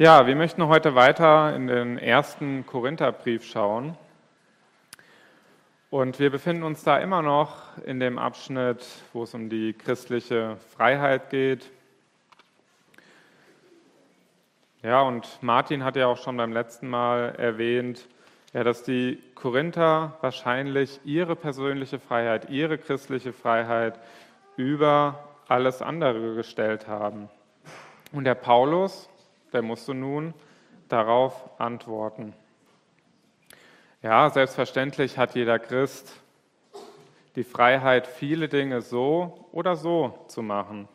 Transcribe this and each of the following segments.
Ja, wir möchten heute weiter in den ersten Korintherbrief schauen. Und wir befinden uns da immer noch in dem Abschnitt, wo es um die christliche Freiheit geht. Ja, und Martin hat ja auch schon beim letzten Mal erwähnt, ja, dass die Korinther wahrscheinlich ihre persönliche Freiheit, ihre christliche Freiheit über alles andere gestellt haben. Und der Paulus, der musste nun darauf antworten. Ja, selbstverständlich hat jeder Christ die Freiheit, viele Dinge so oder so zu machen.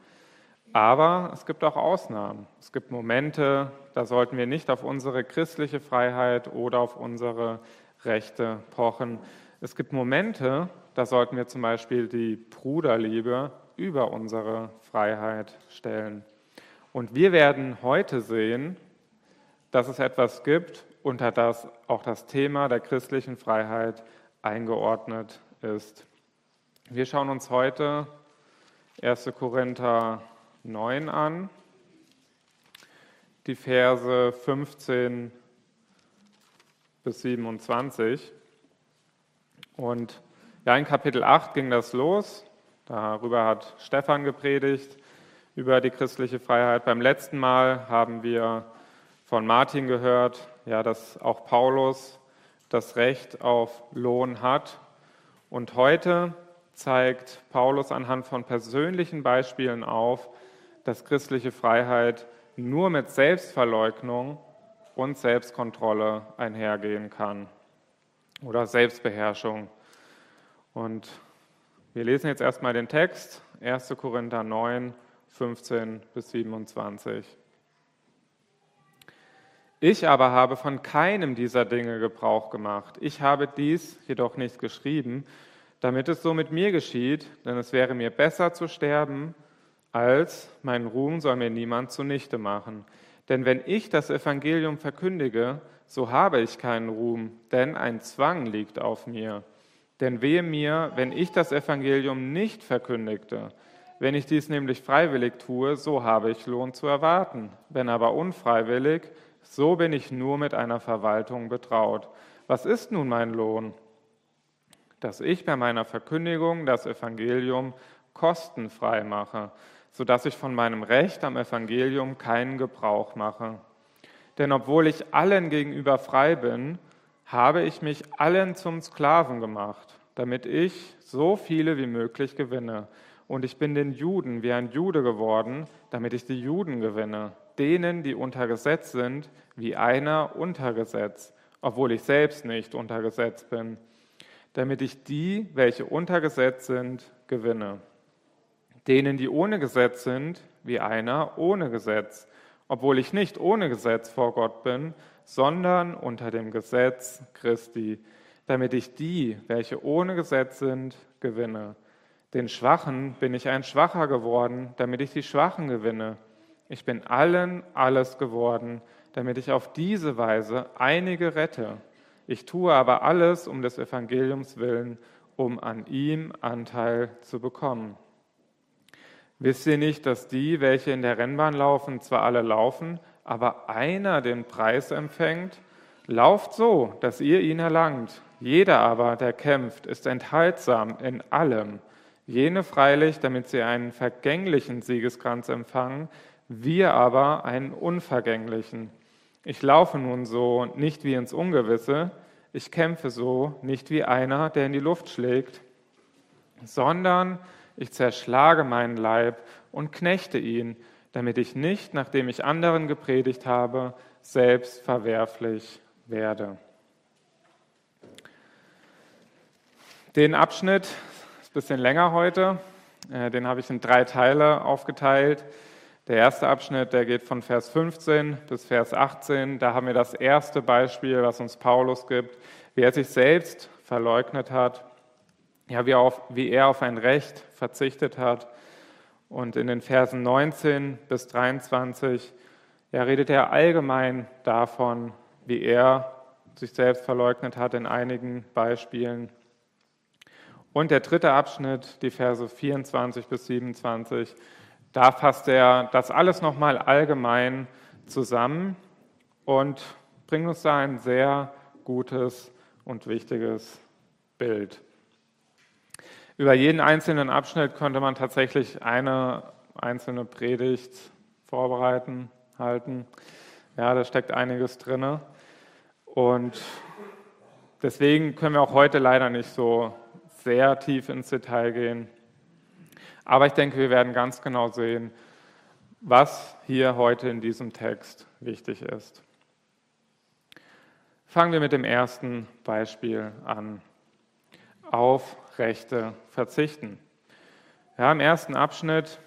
Aber es gibt auch Ausnahmen. Es gibt Momente, da sollten wir nicht auf unsere christliche Freiheit oder auf unsere Rechte pochen. Es gibt Momente, da sollten wir zum Beispiel die Bruderliebe über unsere Freiheit stellen. Und wir werden heute sehen, dass es etwas gibt, unter das auch das Thema der christlichen Freiheit eingeordnet ist. Wir schauen uns heute 1. Korinther 9 an, die Verse 15 bis 27. Und ja, in Kapitel 8 ging das los. Darüber hat Stefan gepredigt über die christliche Freiheit. Beim letzten Mal haben wir von Martin gehört, ja, dass auch Paulus das Recht auf Lohn hat. Und heute zeigt Paulus anhand von persönlichen Beispielen auf, dass christliche Freiheit nur mit Selbstverleugnung und Selbstkontrolle einhergehen kann oder Selbstbeherrschung. Und wir lesen jetzt erstmal den Text, 1. Korinther 9, 15 bis 27. Ich aber habe von keinem dieser Dinge Gebrauch gemacht. Ich habe dies jedoch nicht geschrieben, damit es so mit mir geschieht, denn es wäre mir besser zu sterben, als mein Ruhm soll mir niemand zunichte machen. Denn wenn ich das Evangelium verkündige, so habe ich keinen Ruhm, denn ein Zwang liegt auf mir. Denn wehe mir, wenn ich das Evangelium nicht verkündigte, wenn ich dies nämlich freiwillig tue, so habe ich Lohn zu erwarten. Wenn aber unfreiwillig, so bin ich nur mit einer Verwaltung betraut. Was ist nun mein Lohn? Dass ich bei meiner Verkündigung das Evangelium kostenfrei mache, sodass ich von meinem Recht am Evangelium keinen Gebrauch mache. Denn obwohl ich allen gegenüber frei bin, habe ich mich allen zum Sklaven gemacht, damit ich so viele wie möglich gewinne. Und ich bin den Juden wie ein Jude geworden, damit ich die Juden gewinne, denen, die unter Gesetz sind, wie einer unter Gesetz, obwohl ich selbst nicht unter Gesetz bin, damit ich die, welche unter Gesetz sind, gewinne. Denen, die ohne Gesetz sind, wie einer ohne Gesetz, obwohl ich nicht ohne Gesetz vor Gott bin, sondern unter dem Gesetz Christi, damit ich die, welche ohne Gesetz sind, gewinne. Den Schwachen bin ich ein Schwacher geworden, damit ich die Schwachen gewinne. Ich bin allen alles geworden, damit ich auf diese Weise einige rette. Ich tue aber alles um des Evangeliums willen, um an ihm Anteil zu bekommen. Wisst ihr nicht, dass die, welche in der Rennbahn laufen, zwar alle laufen, aber einer den Preis empfängt? Lauft so, dass ihr ihn erlangt. Jeder aber, der kämpft, ist enthaltsam in allem. Jene freilich, damit sie einen vergänglichen Siegeskranz empfangen, wir aber einen unvergänglichen. Ich laufe nun so nicht wie ins Ungewisse, ich kämpfe so nicht wie einer, der in die Luft schlägt, sondern ich zerschlage meinen Leib und knechte ihn, damit ich nicht, nachdem ich anderen gepredigt habe, selbst verwerflich werde. Den Abschnitt bisschen länger heute. Äh, den habe ich in drei Teile aufgeteilt. Der erste Abschnitt, der geht von Vers 15 bis Vers 18. Da haben wir das erste Beispiel, was uns Paulus gibt, wie er sich selbst verleugnet hat, ja, wie, auf, wie er auf ein Recht verzichtet hat. Und in den Versen 19 bis 23 ja, redet er allgemein davon, wie er sich selbst verleugnet hat in einigen Beispielen. Und der dritte Abschnitt, die Verse 24 bis 27, da fasst er das alles nochmal allgemein zusammen und bringt uns da ein sehr gutes und wichtiges Bild. Über jeden einzelnen Abschnitt könnte man tatsächlich eine einzelne Predigt vorbereiten, halten. Ja, da steckt einiges drin. Und deswegen können wir auch heute leider nicht so sehr tief ins Detail gehen. Aber ich denke, wir werden ganz genau sehen, was hier heute in diesem Text wichtig ist. Fangen wir mit dem ersten Beispiel an. Auf Rechte verzichten. Ja, Im ersten Abschnitt,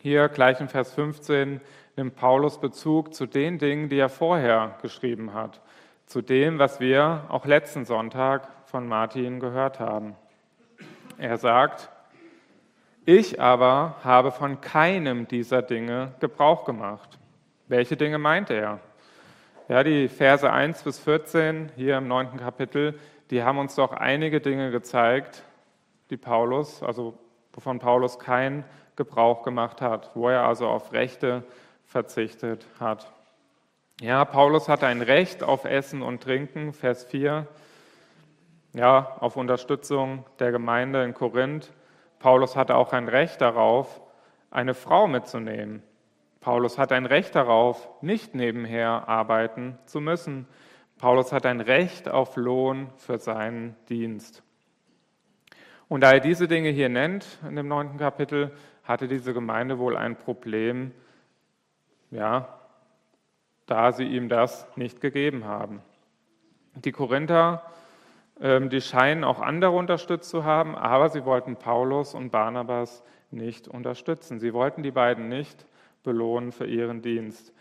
hier gleich in Vers 15, nimmt Paulus Bezug zu den Dingen, die er vorher geschrieben hat, zu dem, was wir auch letzten Sonntag von Martin gehört haben. Er sagt, ich aber habe von keinem dieser Dinge Gebrauch gemacht. Welche Dinge meint er? Ja, die Verse 1 bis 14 hier im neunten Kapitel, die haben uns doch einige Dinge gezeigt, die Paulus, also wovon Paulus keinen Gebrauch gemacht hat, wo er also auf Rechte verzichtet hat. Ja, Paulus hatte ein Recht auf Essen und Trinken, Vers 4, ja, auf Unterstützung der Gemeinde in Korinth. Paulus hatte auch ein Recht darauf, eine Frau mitzunehmen. Paulus hat ein Recht darauf, nicht nebenher arbeiten zu müssen. Paulus hat ein Recht auf Lohn für seinen Dienst. Und da er diese Dinge hier nennt in dem neunten Kapitel, hatte diese Gemeinde wohl ein Problem, ja, da sie ihm das nicht gegeben haben. Die Korinther die scheinen auch andere unterstützt zu haben, aber sie wollten Paulus und Barnabas nicht unterstützen. Sie wollten die beiden nicht belohnen für ihren Dienst.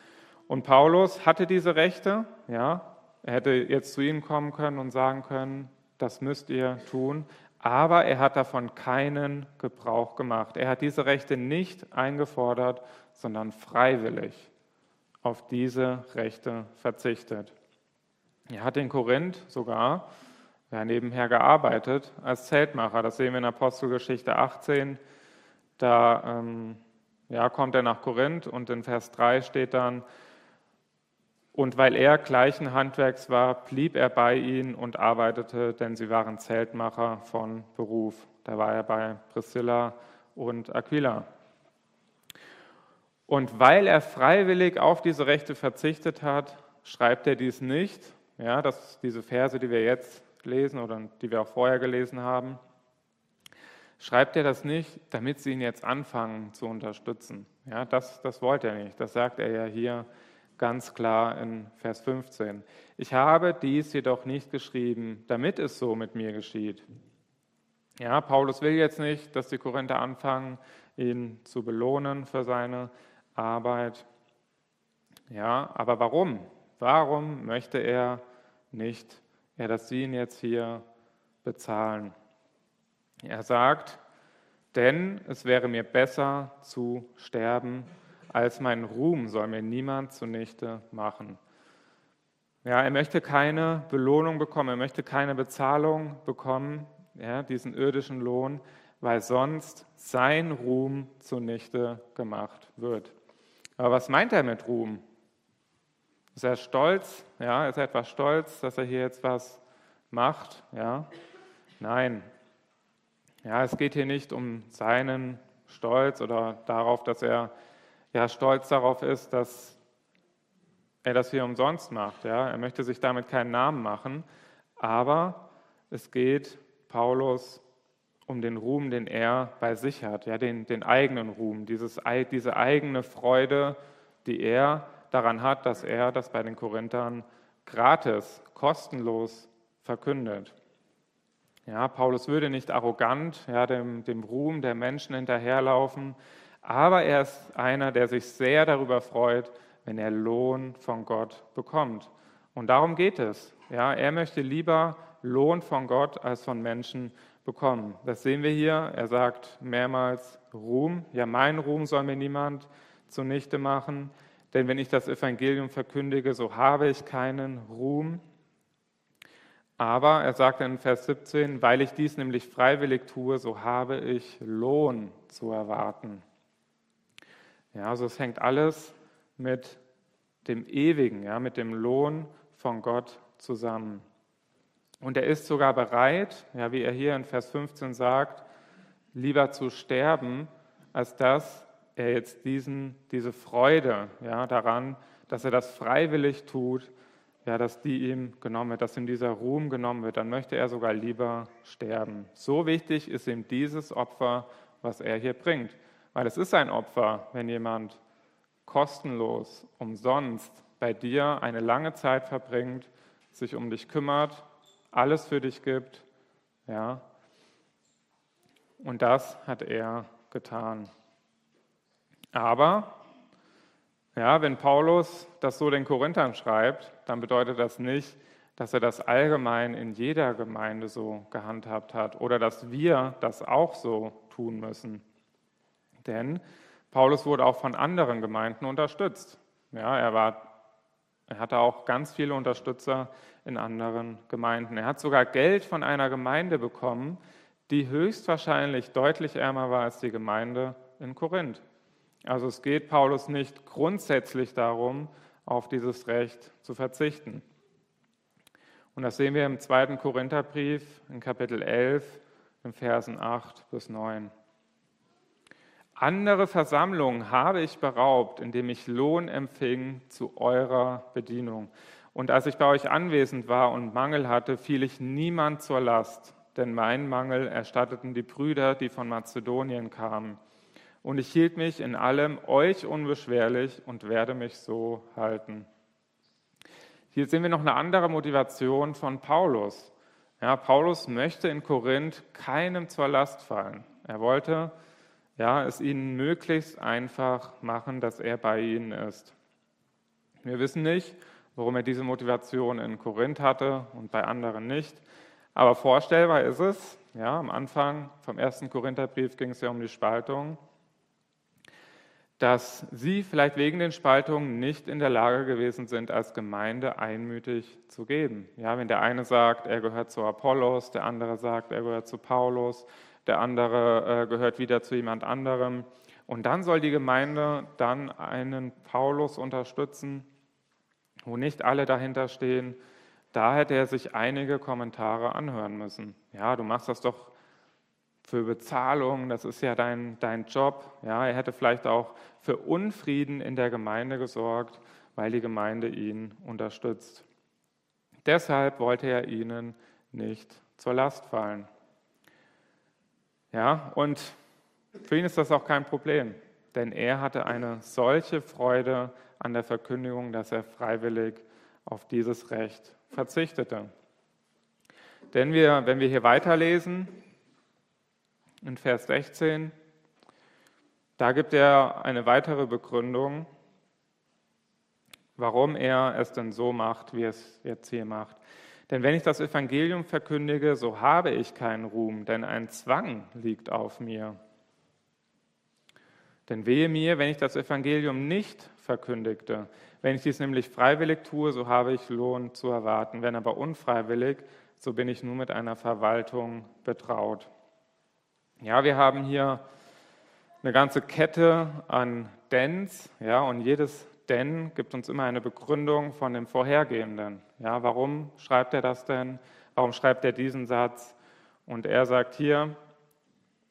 Und Paulus hatte diese Rechte, ja, er hätte jetzt zu ihnen kommen können und sagen können, das müsst ihr tun, aber er hat davon keinen Gebrauch gemacht. Er hat diese Rechte nicht eingefordert, sondern freiwillig auf diese Rechte verzichtet. Er hat in Korinth sogar ja, nebenher gearbeitet als Zeltmacher. Das sehen wir in Apostelgeschichte 18. Da ähm, ja, kommt er nach Korinth und in Vers 3 steht dann, und weil er gleichen Handwerks war, blieb er bei ihnen und arbeitete, denn sie waren Zeltmacher von Beruf. Da war er bei Priscilla und Aquila. Und weil er freiwillig auf diese Rechte verzichtet hat, schreibt er dies nicht. Ja, das, diese Verse, die wir jetzt lesen oder die wir auch vorher gelesen haben, schreibt er das nicht, damit sie ihn jetzt anfangen zu unterstützen. Ja, das, das wollte er nicht. Das sagt er ja hier ganz klar in Vers 15. Ich habe dies jedoch nicht geschrieben, damit es so mit mir geschieht. Ja, Paulus will jetzt nicht, dass die Korinther anfangen, ihn zu belohnen für seine Arbeit. Ja, aber warum? Warum möchte er nicht ja, dass sie ihn jetzt hier bezahlen. Er sagt, denn es wäre mir besser zu sterben, als mein Ruhm soll mir niemand zunichte machen. Ja, er möchte keine Belohnung bekommen, er möchte keine Bezahlung bekommen, ja, diesen irdischen Lohn, weil sonst sein Ruhm zunichte gemacht wird. Aber was meint er mit Ruhm? Ist er stolz? Ja, ist er etwas stolz, dass er hier jetzt was macht? Ja, nein. Ja, es geht hier nicht um seinen Stolz oder darauf, dass er ja stolz darauf ist, dass er das hier umsonst macht. Ja, er möchte sich damit keinen Namen machen, aber es geht Paulus um den Ruhm, den er bei sich hat, ja, den, den eigenen Ruhm, dieses, diese eigene Freude, die er daran hat, dass er das bei den Korinthern gratis, kostenlos verkündet. Ja, Paulus würde nicht arrogant ja, dem, dem Ruhm der Menschen hinterherlaufen, aber er ist einer, der sich sehr darüber freut, wenn er Lohn von Gott bekommt. Und darum geht es. Ja, er möchte lieber Lohn von Gott als von Menschen bekommen. Das sehen wir hier. Er sagt mehrmals Ruhm. Ja, mein Ruhm soll mir niemand zunichte machen. Denn wenn ich das Evangelium verkündige, so habe ich keinen Ruhm. Aber er sagt in Vers 17, weil ich dies nämlich freiwillig tue, so habe ich Lohn zu erwarten. Ja, also es hängt alles mit dem Ewigen, ja, mit dem Lohn von Gott zusammen. Und er ist sogar bereit, ja, wie er hier in Vers 15 sagt, lieber zu sterben, als dass er jetzt diesen, diese Freude ja, daran, dass er das freiwillig tut, ja, dass die ihm genommen wird, dass ihm dieser Ruhm genommen wird, dann möchte er sogar lieber sterben. So wichtig ist ihm dieses Opfer, was er hier bringt. Weil es ist ein Opfer, wenn jemand kostenlos, umsonst bei dir eine lange Zeit verbringt, sich um dich kümmert, alles für dich gibt, ja. Und das hat er getan. Aber, ja, wenn Paulus das so den Korinthern schreibt, dann bedeutet das nicht, dass er das allgemein in jeder Gemeinde so gehandhabt hat oder dass wir das auch so tun müssen. Denn Paulus wurde auch von anderen Gemeinden unterstützt. Ja, er, war, er hatte auch ganz viele Unterstützer in anderen Gemeinden. Er hat sogar Geld von einer Gemeinde bekommen, die höchstwahrscheinlich deutlich ärmer war als die Gemeinde in Korinth. Also es geht Paulus nicht grundsätzlich darum, auf dieses Recht zu verzichten. Und das sehen wir im zweiten Korintherbrief in Kapitel 11, in Versen 8 bis 9. Andere Versammlungen habe ich beraubt, indem ich Lohn empfing zu eurer Bedienung. Und als ich bei euch anwesend war und Mangel hatte, fiel ich niemand zur Last, denn mein Mangel erstatteten die Brüder, die von Mazedonien kamen. Und ich hielt mich in allem euch unbeschwerlich und werde mich so halten. Hier sehen wir noch eine andere Motivation von Paulus. Ja, Paulus möchte in Korinth keinem zur Last fallen. Er wollte ja, es ihnen möglichst einfach machen, dass er bei ihnen ist. Wir wissen nicht, warum er diese Motivation in Korinth hatte und bei anderen nicht. Aber vorstellbar ist es, ja, am Anfang vom ersten Korintherbrief ging es ja um die Spaltung, dass sie vielleicht wegen den Spaltungen nicht in der Lage gewesen sind, als Gemeinde einmütig zu geben. Ja, wenn der eine sagt, er gehört zu Apollos, der andere sagt, er gehört zu Paulus, der andere äh, gehört wieder zu jemand anderem. Und dann soll die Gemeinde dann einen Paulus unterstützen, wo nicht alle dahinter stehen. Da hätte er sich einige Kommentare anhören müssen. Ja, du machst das doch für Bezahlung, das ist ja dein, dein Job. Ja, er hätte vielleicht auch für Unfrieden in der Gemeinde gesorgt, weil die Gemeinde ihn unterstützt. Deshalb wollte er ihnen nicht zur Last fallen. Ja, und für ihn ist das auch kein Problem, denn er hatte eine solche Freude an der Verkündigung, dass er freiwillig auf dieses Recht verzichtete. Denn wir, wenn wir hier weiterlesen, in Vers 16, da gibt er eine weitere Begründung, warum er es denn so macht, wie es jetzt hier macht. Denn wenn ich das Evangelium verkündige, so habe ich keinen Ruhm, denn ein Zwang liegt auf mir. Denn wehe mir, wenn ich das Evangelium nicht verkündigte. Wenn ich dies nämlich freiwillig tue, so habe ich Lohn zu erwarten. Wenn aber unfreiwillig, so bin ich nur mit einer Verwaltung betraut. Ja, wir haben hier eine ganze Kette an Dens, ja, und jedes denn gibt uns immer eine Begründung von dem vorhergehenden. Ja, warum schreibt er das denn? Warum schreibt er diesen Satz? Und er sagt hier,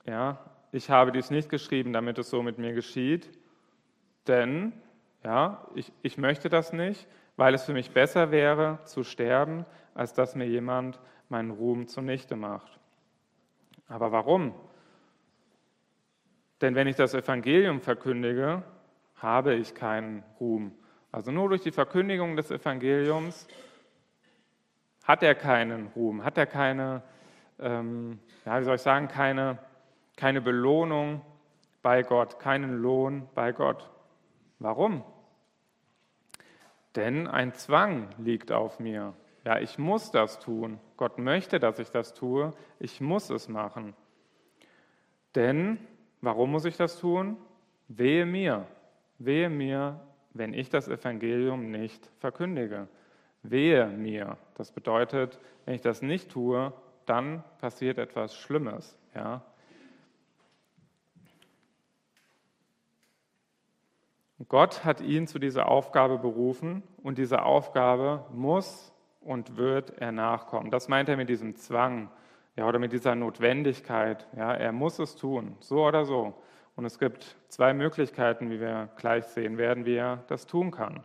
ja, ich habe dies nicht geschrieben, damit es so mit mir geschieht, denn ja, ich, ich möchte das nicht, weil es für mich besser wäre, zu sterben, als dass mir jemand meinen Ruhm zunichte macht. Aber warum? Denn wenn ich das Evangelium verkündige, habe ich keinen Ruhm. Also nur durch die Verkündigung des Evangeliums hat er keinen Ruhm, hat er keine, ähm, ja, wie soll ich sagen, keine, keine Belohnung bei Gott, keinen Lohn bei Gott. Warum? Denn ein Zwang liegt auf mir. Ja, ich muss das tun. Gott möchte, dass ich das tue. Ich muss es machen. Denn, warum muss ich das tun? Wehe mir. Wehe mir, wenn ich das Evangelium nicht verkündige. Wehe mir. Das bedeutet, wenn ich das nicht tue, dann passiert etwas Schlimmes. Ja? Gott hat ihn zu dieser Aufgabe berufen und diese Aufgabe muss und wird er nachkommen. Das meint er mit diesem Zwang ja, oder mit dieser Notwendigkeit. Ja, er muss es tun, so oder so. Und es gibt zwei Möglichkeiten, wie wir gleich sehen werden, wie er das tun kann.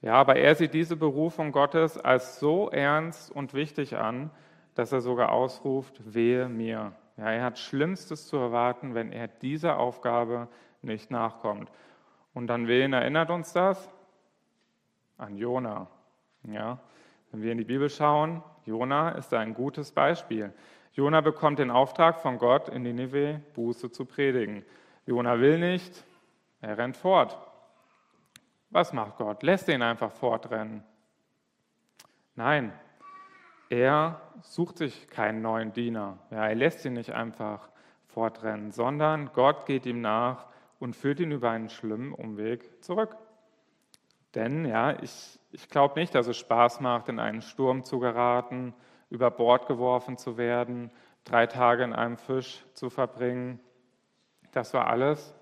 Ja, aber er sieht diese Berufung Gottes als so ernst und wichtig an, dass er sogar ausruft, wehe mir. Ja, er hat Schlimmstes zu erwarten, wenn er dieser Aufgabe nicht nachkommt. Und an wen erinnert uns das? An Jona. Ja, wenn wir in die Bibel schauen, Jona ist ein gutes Beispiel. Jona bekommt den Auftrag von Gott, in Nineveh Buße zu predigen. Jona will nicht, er rennt fort. Was macht Gott? Lässt ihn einfach fortrennen? Nein, er sucht sich keinen neuen Diener. Ja, er lässt ihn nicht einfach fortrennen, sondern Gott geht ihm nach und führt ihn über einen schlimmen Umweg zurück. Denn ja, ich, ich glaube nicht, dass es Spaß macht, in einen Sturm zu geraten, über Bord geworfen zu werden, drei Tage in einem Fisch zu verbringen. Das war alles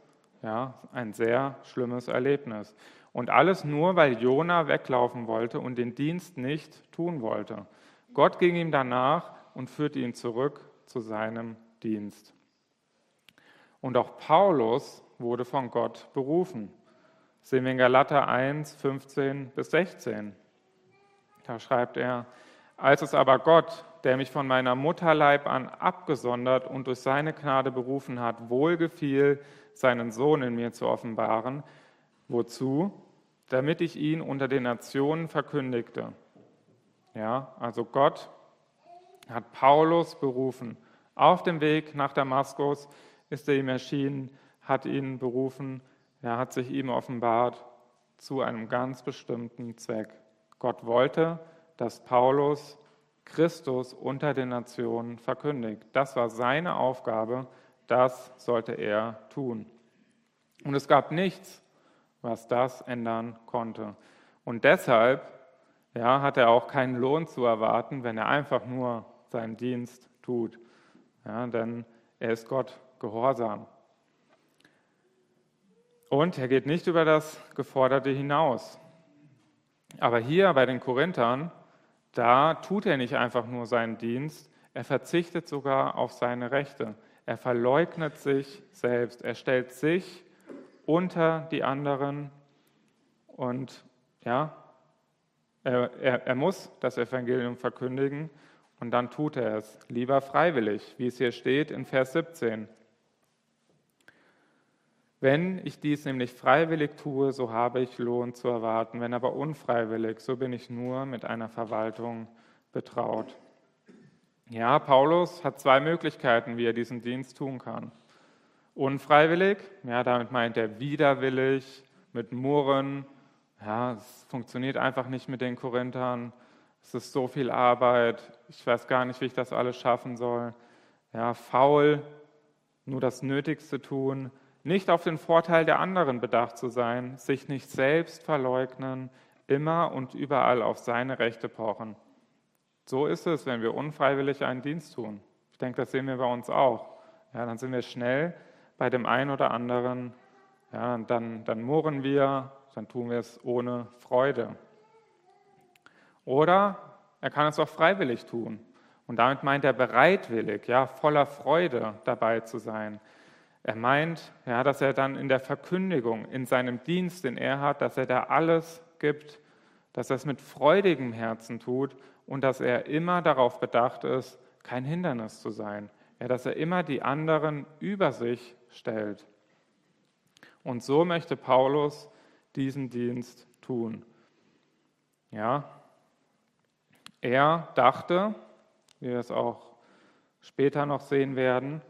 ja, ein sehr schlimmes Erlebnis. Und alles nur, weil Jona weglaufen wollte und den Dienst nicht tun wollte. Gott ging ihm danach und führte ihn zurück zu seinem Dienst. Und auch Paulus wurde von Gott berufen. Sehen wir in Galater 1, 15 bis 16. Da schreibt er, als es aber Gott, der mich von meiner Mutterleib an abgesondert und durch seine Gnade berufen hat, wohlgefiel, seinen Sohn in mir zu offenbaren, wozu? damit ich ihn unter den Nationen verkündigte. Ja, also Gott hat Paulus berufen. Auf dem Weg nach Damaskus ist er ihm erschienen, hat ihn berufen, er hat sich ihm offenbart zu einem ganz bestimmten Zweck. Gott wollte, dass Paulus Christus unter den Nationen verkündigt. Das war seine Aufgabe, das sollte er tun. Und es gab nichts, was das ändern konnte. Und deshalb ja, hat er auch keinen Lohn zu erwarten, wenn er einfach nur seinen Dienst tut. Ja, denn er ist Gott gehorsam. Und er geht nicht über das Geforderte hinaus. Aber hier bei den Korinthern, da tut er nicht einfach nur seinen Dienst, er verzichtet sogar auf seine Rechte. Er verleugnet sich selbst. Er stellt sich unter die anderen und ja, er, er, er muss das Evangelium verkündigen und dann tut er es, lieber freiwillig, wie es hier steht in Vers 17. Wenn ich dies nämlich freiwillig tue, so habe ich Lohn zu erwarten, wenn aber unfreiwillig, so bin ich nur mit einer Verwaltung betraut. Ja, Paulus hat zwei Möglichkeiten, wie er diesen Dienst tun kann. Unfreiwillig, ja, damit meint er widerwillig, mit Murren. Ja, es funktioniert einfach nicht mit den Korinthern. Es ist so viel Arbeit. Ich weiß gar nicht, wie ich das alles schaffen soll. Ja, faul, nur das Nötigste tun, nicht auf den Vorteil der anderen bedacht zu sein, sich nicht selbst verleugnen, immer und überall auf seine Rechte pochen. So ist es, wenn wir unfreiwillig einen Dienst tun. Ich denke, das sehen wir bei uns auch. Ja, dann sind wir schnell bei dem einen oder anderen, ja, dann, dann murren wir, dann tun wir es ohne Freude. Oder er kann es auch freiwillig tun. Und damit meint er bereitwillig, ja, voller Freude dabei zu sein. Er meint, ja, dass er dann in der Verkündigung, in seinem Dienst, den er hat, dass er da alles gibt, dass er es mit freudigem Herzen tut und dass er immer darauf bedacht ist, kein Hindernis zu sein. Ja, dass er immer die anderen über sich stellt. Und so möchte Paulus diesen Dienst tun. Ja, er dachte, wie wir es auch später noch sehen werden,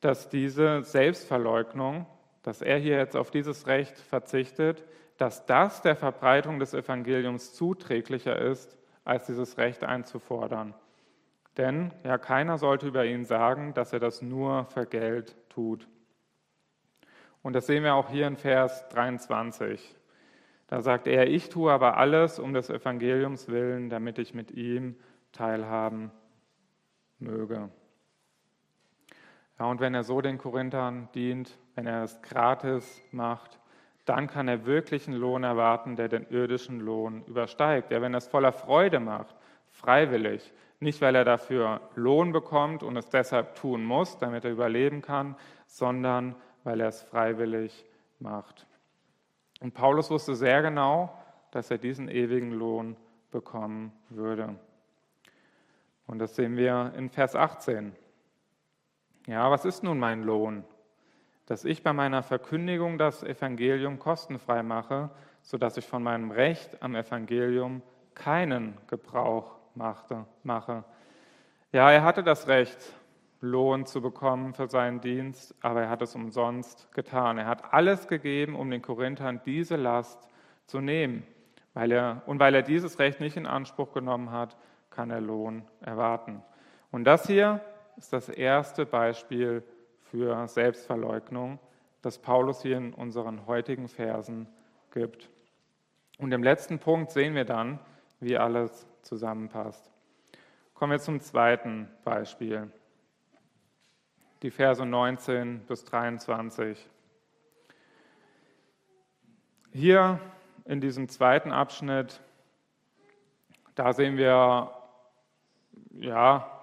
dass diese Selbstverleugnung, dass er hier jetzt auf dieses Recht verzichtet, dass das der Verbreitung des Evangeliums zuträglicher ist, als dieses Recht einzufordern. Denn ja, keiner sollte über ihn sagen, dass er das nur für Geld tut. Und das sehen wir auch hier in Vers 23. Da sagt er, ich tue aber alles um des Evangeliums willen, damit ich mit ihm teilhaben möge. Ja, und wenn er so den Korinthern dient, wenn er es gratis macht, dann kann er wirklich einen Lohn erwarten, der den irdischen Lohn übersteigt. Der, wenn er es voller Freude macht, freiwillig, nicht weil er dafür Lohn bekommt und es deshalb tun muss, damit er überleben kann, sondern weil er es freiwillig macht. Und Paulus wusste sehr genau, dass er diesen ewigen Lohn bekommen würde. Und das sehen wir in Vers 18. Ja, was ist nun mein Lohn? Dass ich bei meiner Verkündigung das Evangelium kostenfrei mache, sodass ich von meinem Recht am Evangelium keinen Gebrauch machte, mache. Ja, er hatte das Recht, Lohn zu bekommen für seinen Dienst, aber er hat es umsonst getan. Er hat alles gegeben, um den Korinthern diese Last zu nehmen. Weil er, und weil er dieses Recht nicht in Anspruch genommen hat, kann er Lohn erwarten. Und das hier ist das erste Beispiel für Selbstverleugnung, das Paulus hier in unseren heutigen Versen gibt. Und im letzten Punkt sehen wir dann, wie alles zusammenpasst. Kommen wir zum zweiten Beispiel. Die Verse 19 bis 23. Hier in diesem zweiten Abschnitt, da sehen wir, ja,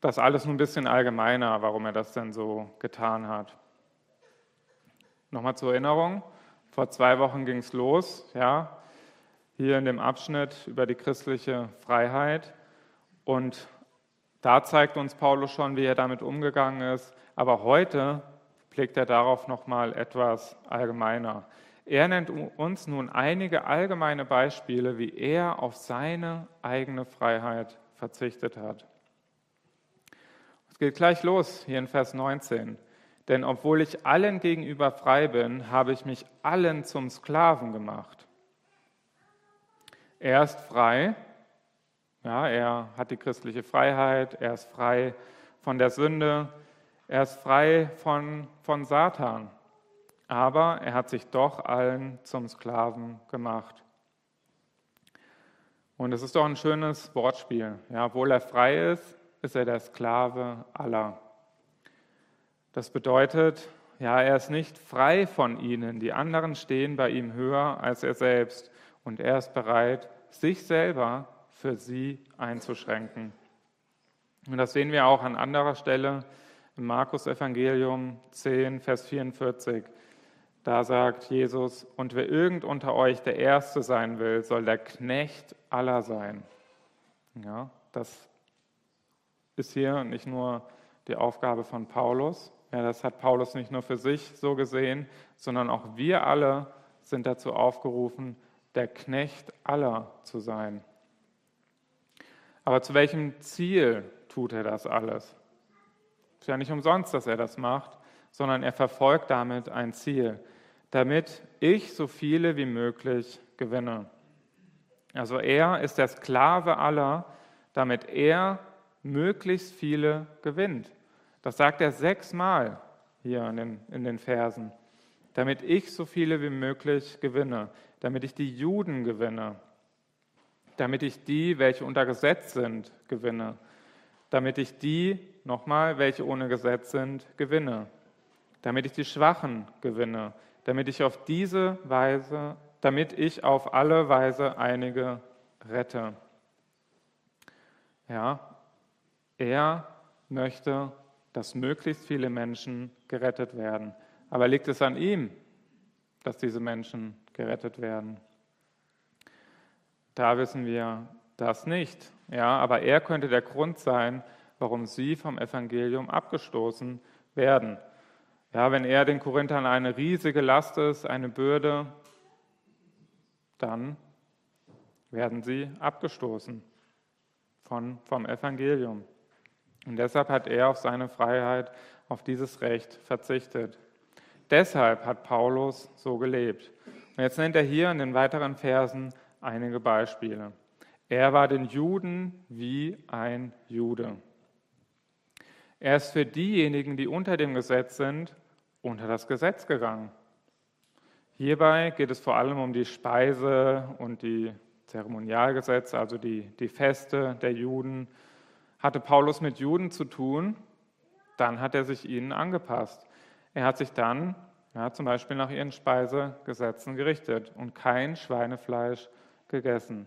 das alles nur ein bisschen allgemeiner, warum er das denn so getan hat. Nochmal zur Erinnerung, vor zwei Wochen ging es los, ja, hier in dem Abschnitt über die christliche Freiheit. Und da zeigt uns Paulus schon, wie er damit umgegangen ist. Aber heute blickt er darauf nochmal etwas allgemeiner. Er nennt uns nun einige allgemeine Beispiele, wie er auf seine eigene Freiheit verzichtet hat. Geht gleich los hier in Vers 19. Denn obwohl ich allen gegenüber frei bin, habe ich mich allen zum Sklaven gemacht er ist frei, ja, er hat die christliche Freiheit, er ist frei von der Sünde, er ist frei von, von Satan, aber er hat sich doch allen zum Sklaven gemacht. Und es ist doch ein schönes Wortspiel. Ja, obwohl er frei ist, ist er der Sklave aller. Das bedeutet, ja, er ist nicht frei von ihnen. Die anderen stehen bei ihm höher als er selbst und er ist bereit, sich selber für sie einzuschränken. Und das sehen wir auch an anderer Stelle im Markus Evangelium 10, Vers 44. Da sagt Jesus, und wer irgend unter euch der Erste sein will, soll der Knecht aller sein. Ja, das ist hier nicht nur die Aufgabe von Paulus, ja, das hat Paulus nicht nur für sich so gesehen, sondern auch wir alle sind dazu aufgerufen, der Knecht aller zu sein. Aber zu welchem Ziel tut er das alles? Es ist ja nicht umsonst, dass er das macht, sondern er verfolgt damit ein Ziel, damit ich so viele wie möglich gewinne. Also er ist der Sklave aller, damit er möglichst viele gewinnt. Das sagt er sechsmal hier in den, in den Versen. Damit ich so viele wie möglich gewinne damit ich die Juden gewinne, damit ich die, welche unter Gesetz sind, gewinne, damit ich die, nochmal, welche ohne Gesetz sind, gewinne, damit ich die Schwachen gewinne, damit ich auf diese Weise, damit ich auf alle Weise einige rette. Ja, er möchte, dass möglichst viele Menschen gerettet werden. Aber liegt es an ihm, dass diese Menschen gerettet werden. Da wissen wir das nicht. Ja, aber er könnte der Grund sein, warum sie vom Evangelium abgestoßen werden. Ja, wenn er den Korinthern eine riesige Last ist, eine Bürde, dann werden sie abgestoßen von, vom Evangelium. Und deshalb hat er auf seine Freiheit, auf dieses Recht verzichtet. Deshalb hat Paulus so gelebt. Und jetzt nennt er hier in den weiteren Versen einige Beispiele. Er war den Juden wie ein Jude. Er ist für diejenigen, die unter dem Gesetz sind, unter das Gesetz gegangen. Hierbei geht es vor allem um die Speise und die Zeremonialgesetze, also die, die Feste der Juden. Hatte Paulus mit Juden zu tun, dann hat er sich ihnen angepasst. Er hat sich dann ja, zum Beispiel nach ihren Speisegesetzen gerichtet und kein Schweinefleisch gegessen.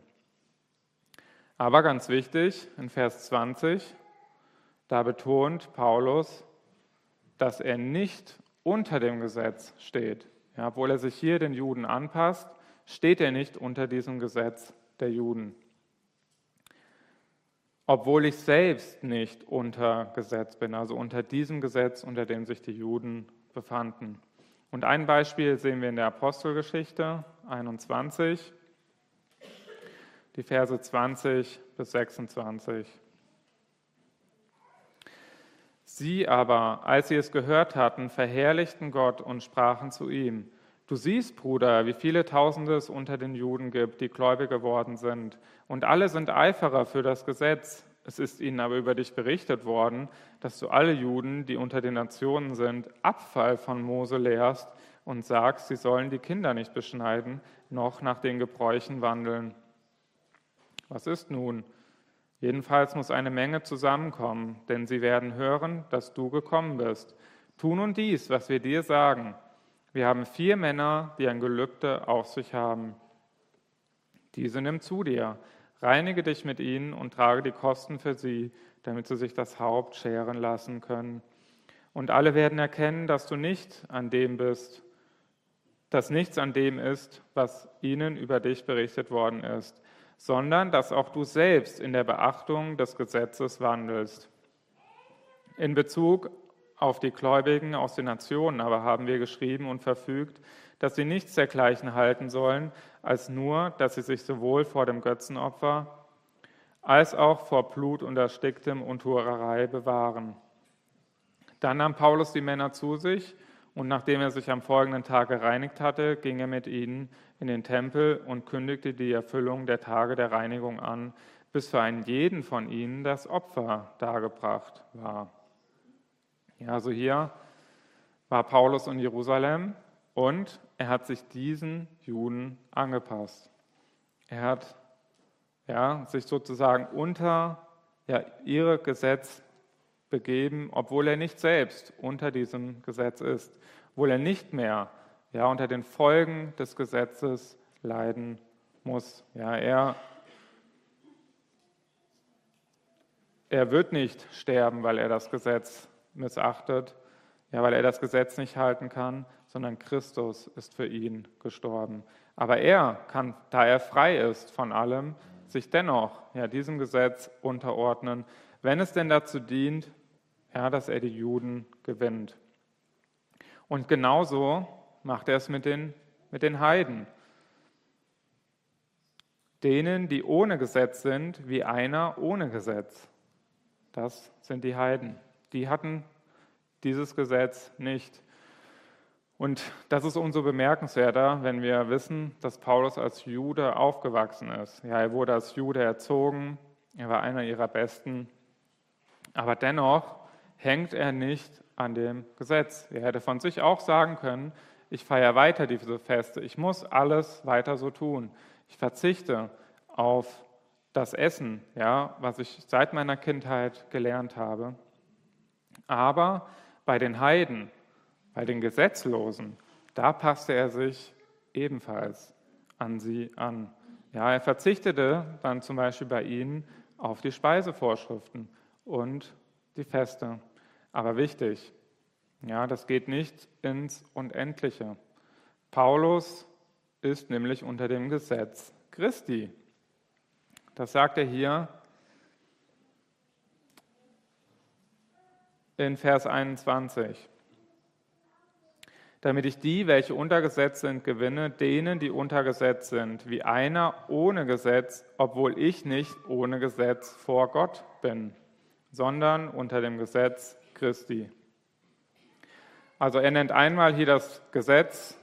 Aber ganz wichtig, in Vers 20, da betont Paulus, dass er nicht unter dem Gesetz steht. Ja, obwohl er sich hier den Juden anpasst, steht er nicht unter diesem Gesetz der Juden. Obwohl ich selbst nicht unter Gesetz bin, also unter diesem Gesetz, unter dem sich die Juden befanden. Und ein Beispiel sehen wir in der Apostelgeschichte 21, die Verse 20 bis 26. Sie aber, als sie es gehört hatten, verherrlichten Gott und sprachen zu ihm, Du siehst, Bruder, wie viele Tausende es unter den Juden gibt, die gläubig geworden sind, und alle sind Eiferer für das Gesetz. Es ist ihnen aber über dich berichtet worden, dass du alle Juden, die unter den Nationen sind, Abfall von Mose lehrst und sagst, sie sollen die Kinder nicht beschneiden, noch nach den Gebräuchen wandeln. Was ist nun? Jedenfalls muss eine Menge zusammenkommen, denn sie werden hören, dass du gekommen bist. Tu nun dies, was wir dir sagen. Wir haben vier Männer, die ein Gelübde auf sich haben. Diese nimm zu dir, reinige dich mit ihnen und trage die Kosten für sie, damit sie sich das Haupt scheren lassen können. Und alle werden erkennen, dass du nicht an dem bist, dass nichts an dem ist, was ihnen über dich berichtet worden ist sondern dass auch du selbst in der Beachtung des Gesetzes wandelst. In Bezug auf die Gläubigen aus den Nationen aber haben wir geschrieben und verfügt, dass sie nichts dergleichen halten sollen, als nur, dass sie sich sowohl vor dem Götzenopfer als auch vor Blut und Ersticktem und Hurerei bewahren. Dann nahm Paulus die Männer zu sich und nachdem er sich am folgenden Tag gereinigt hatte, ging er mit ihnen in den Tempel und kündigte die Erfüllung der Tage der Reinigung an, bis für einen jeden von ihnen das Opfer dargebracht war. Ja, also hier war Paulus in Jerusalem und er hat sich diesen Juden angepasst. Er hat ja, sich sozusagen unter ja, ihre Gesetz begeben, obwohl er nicht selbst unter diesem Gesetz ist, obwohl er nicht mehr ja, unter den Folgen des Gesetzes leiden muss. Ja, er, er wird nicht sterben, weil er das Gesetz missachtet, ja, weil er das Gesetz nicht halten kann, sondern Christus ist für ihn gestorben. Aber er kann, da er frei ist von allem, sich dennoch ja, diesem Gesetz unterordnen, wenn es denn dazu dient, ja, dass er die Juden gewinnt. Und genauso macht er es mit den, mit den Heiden. Denen, die ohne Gesetz sind, wie einer ohne Gesetz. Das sind die Heiden. Die hatten dieses Gesetz nicht. Und das ist umso bemerkenswerter, wenn wir wissen, dass Paulus als Jude aufgewachsen ist. Ja, er wurde als Jude erzogen, er war einer ihrer Besten. Aber dennoch hängt er nicht an dem Gesetz. Er hätte von sich auch sagen können, ich feiere weiter diese Feste, ich muss alles weiter so tun. Ich verzichte auf das Essen, ja, was ich seit meiner Kindheit gelernt habe. Aber bei den Heiden, bei den Gesetzlosen, da passte er sich ebenfalls an sie an. Ja, er verzichtete dann zum Beispiel bei ihnen auf die Speisevorschriften und die Feste. Aber wichtig, ja, das geht nicht ins Unendliche. Paulus ist nämlich unter dem Gesetz Christi. Das sagt er hier in Vers 21. Damit ich die, welche unter Gesetz sind, gewinne, denen, die unter Gesetz sind, wie einer ohne Gesetz, obwohl ich nicht ohne Gesetz vor Gott bin, sondern unter dem Gesetz Christi. Also er nennt einmal hier das Gesetz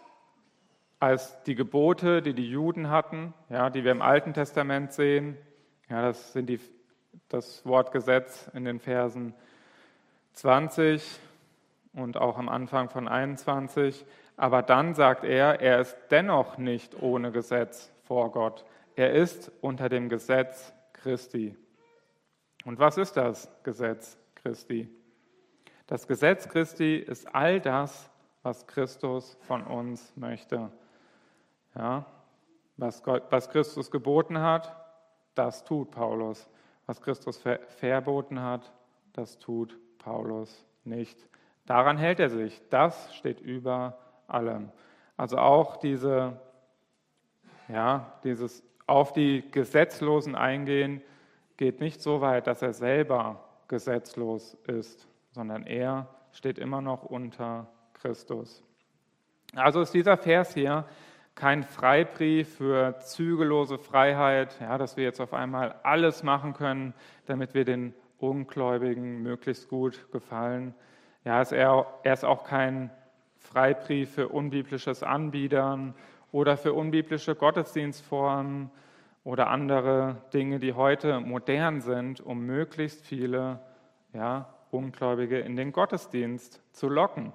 als die Gebote, die die Juden hatten, ja, die wir im Alten Testament sehen. Ja, das sind die, das Wort Gesetz in den Versen 20 und auch am Anfang von 21. Aber dann sagt er, er ist dennoch nicht ohne Gesetz vor Gott. Er ist unter dem Gesetz Christi. Und was ist das Gesetz Christi? Das Gesetz Christi ist all das, was Christus von uns möchte. Ja, was, Gott, was Christus geboten hat, das tut Paulus. Was Christus ver verboten hat, das tut Paulus nicht. Daran hält er sich. Das steht über allem. Also auch diese, ja, dieses auf die Gesetzlosen eingehen, geht nicht so weit, dass er selber gesetzlos ist, sondern er steht immer noch unter Christus. Also ist dieser Vers hier kein Freibrief für zügellose Freiheit, ja, dass wir jetzt auf einmal alles machen können, damit wir den Ungläubigen möglichst gut gefallen. Ja, ist er, er ist auch kein Freibrief für unbiblisches Anbiedern oder für unbiblische Gottesdienstformen oder andere Dinge, die heute modern sind, um möglichst viele ja, Ungläubige in den Gottesdienst zu locken.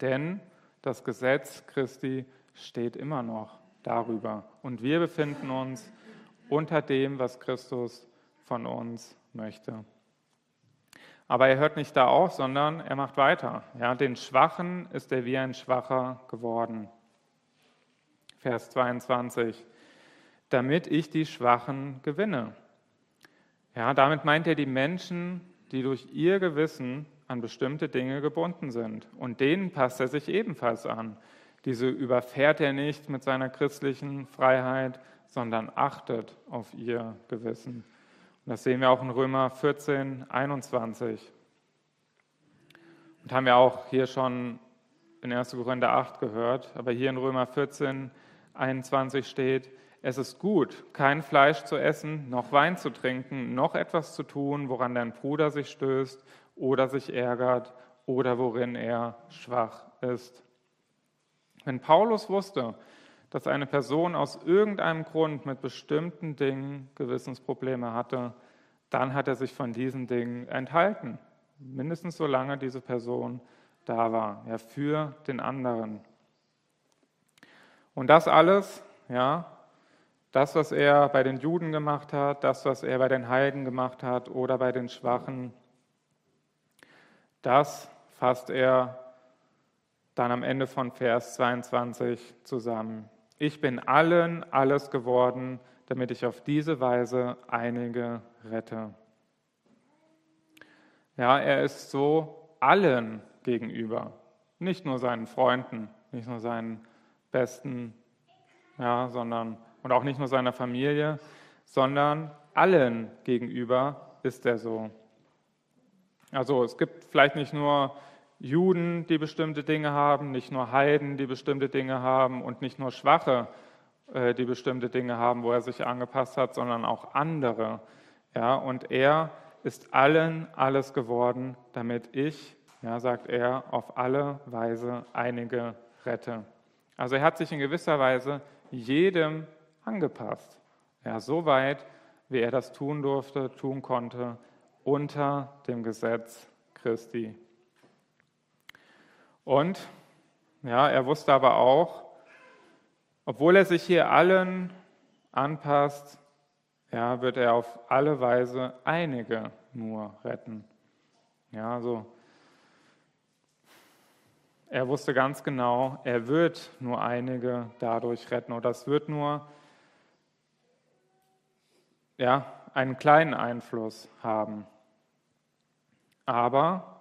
Denn das Gesetz Christi steht immer noch darüber. Und wir befinden uns unter dem, was Christus von uns möchte. Aber er hört nicht da auf, sondern er macht weiter. Ja, den Schwachen ist er wie ein Schwacher geworden. Vers 22. Damit ich die Schwachen gewinne. Ja, damit meint er die Menschen, die durch ihr Gewissen an bestimmte Dinge gebunden sind. Und denen passt er sich ebenfalls an. Diese überfährt er nicht mit seiner christlichen Freiheit, sondern achtet auf ihr Gewissen. Das sehen wir auch in Römer 14, 21. Und haben wir auch hier schon in 1. Korinther 8 gehört, aber hier in Römer 14, 21 steht, es ist gut, kein Fleisch zu essen, noch Wein zu trinken, noch etwas zu tun, woran dein Bruder sich stößt oder sich ärgert oder worin er schwach ist. Wenn Paulus wusste, dass eine Person aus irgendeinem Grund mit bestimmten Dingen Gewissensprobleme hatte, dann hat er sich von diesen Dingen enthalten. Mindestens solange diese Person da war, ja, für den anderen. Und das alles, ja, das, was er bei den Juden gemacht hat, das, was er bei den Heiden gemacht hat oder bei den Schwachen, das fasst er dann am Ende von Vers 22 zusammen. Ich bin allen alles geworden, damit ich auf diese Weise einige rette. Ja, er ist so allen gegenüber, nicht nur seinen Freunden, nicht nur seinen besten, ja, sondern und auch nicht nur seiner Familie, sondern allen gegenüber ist er so. Also es gibt vielleicht nicht nur Juden, die bestimmte Dinge haben, nicht nur Heiden, die bestimmte Dinge haben und nicht nur Schwache, äh, die bestimmte Dinge haben, wo er sich angepasst hat, sondern auch andere. Ja, und er ist allen alles geworden, damit ich, ja, sagt er, auf alle Weise einige rette. Also er hat sich in gewisser Weise jedem angepasst. Ja, so weit, wie er das tun durfte, tun konnte, unter dem Gesetz Christi. Und ja, er wusste aber auch, obwohl er sich hier allen anpasst, ja, wird er auf alle Weise einige nur retten. Ja, also er wusste ganz genau, er wird nur einige dadurch retten oder es wird nur ja, einen kleinen Einfluss haben. Aber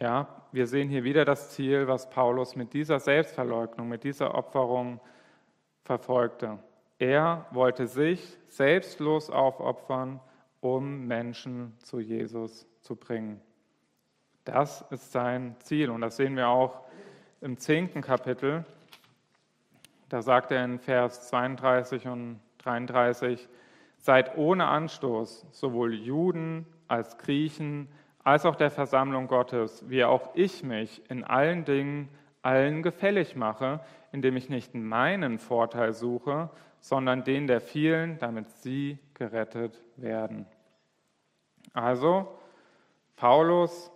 ja, wir sehen hier wieder das Ziel, was Paulus mit dieser Selbstverleugnung, mit dieser Opferung verfolgte. Er wollte sich selbstlos aufopfern, um Menschen zu Jesus zu bringen. Das ist sein Ziel und das sehen wir auch im zehnten Kapitel. Da sagt er in Vers 32 und 33, Seid ohne Anstoß, sowohl Juden als Griechen, als auch der Versammlung Gottes, wie auch ich mich in allen Dingen allen gefällig mache, indem ich nicht meinen Vorteil suche, sondern den der vielen, damit sie gerettet werden. Also, Paulus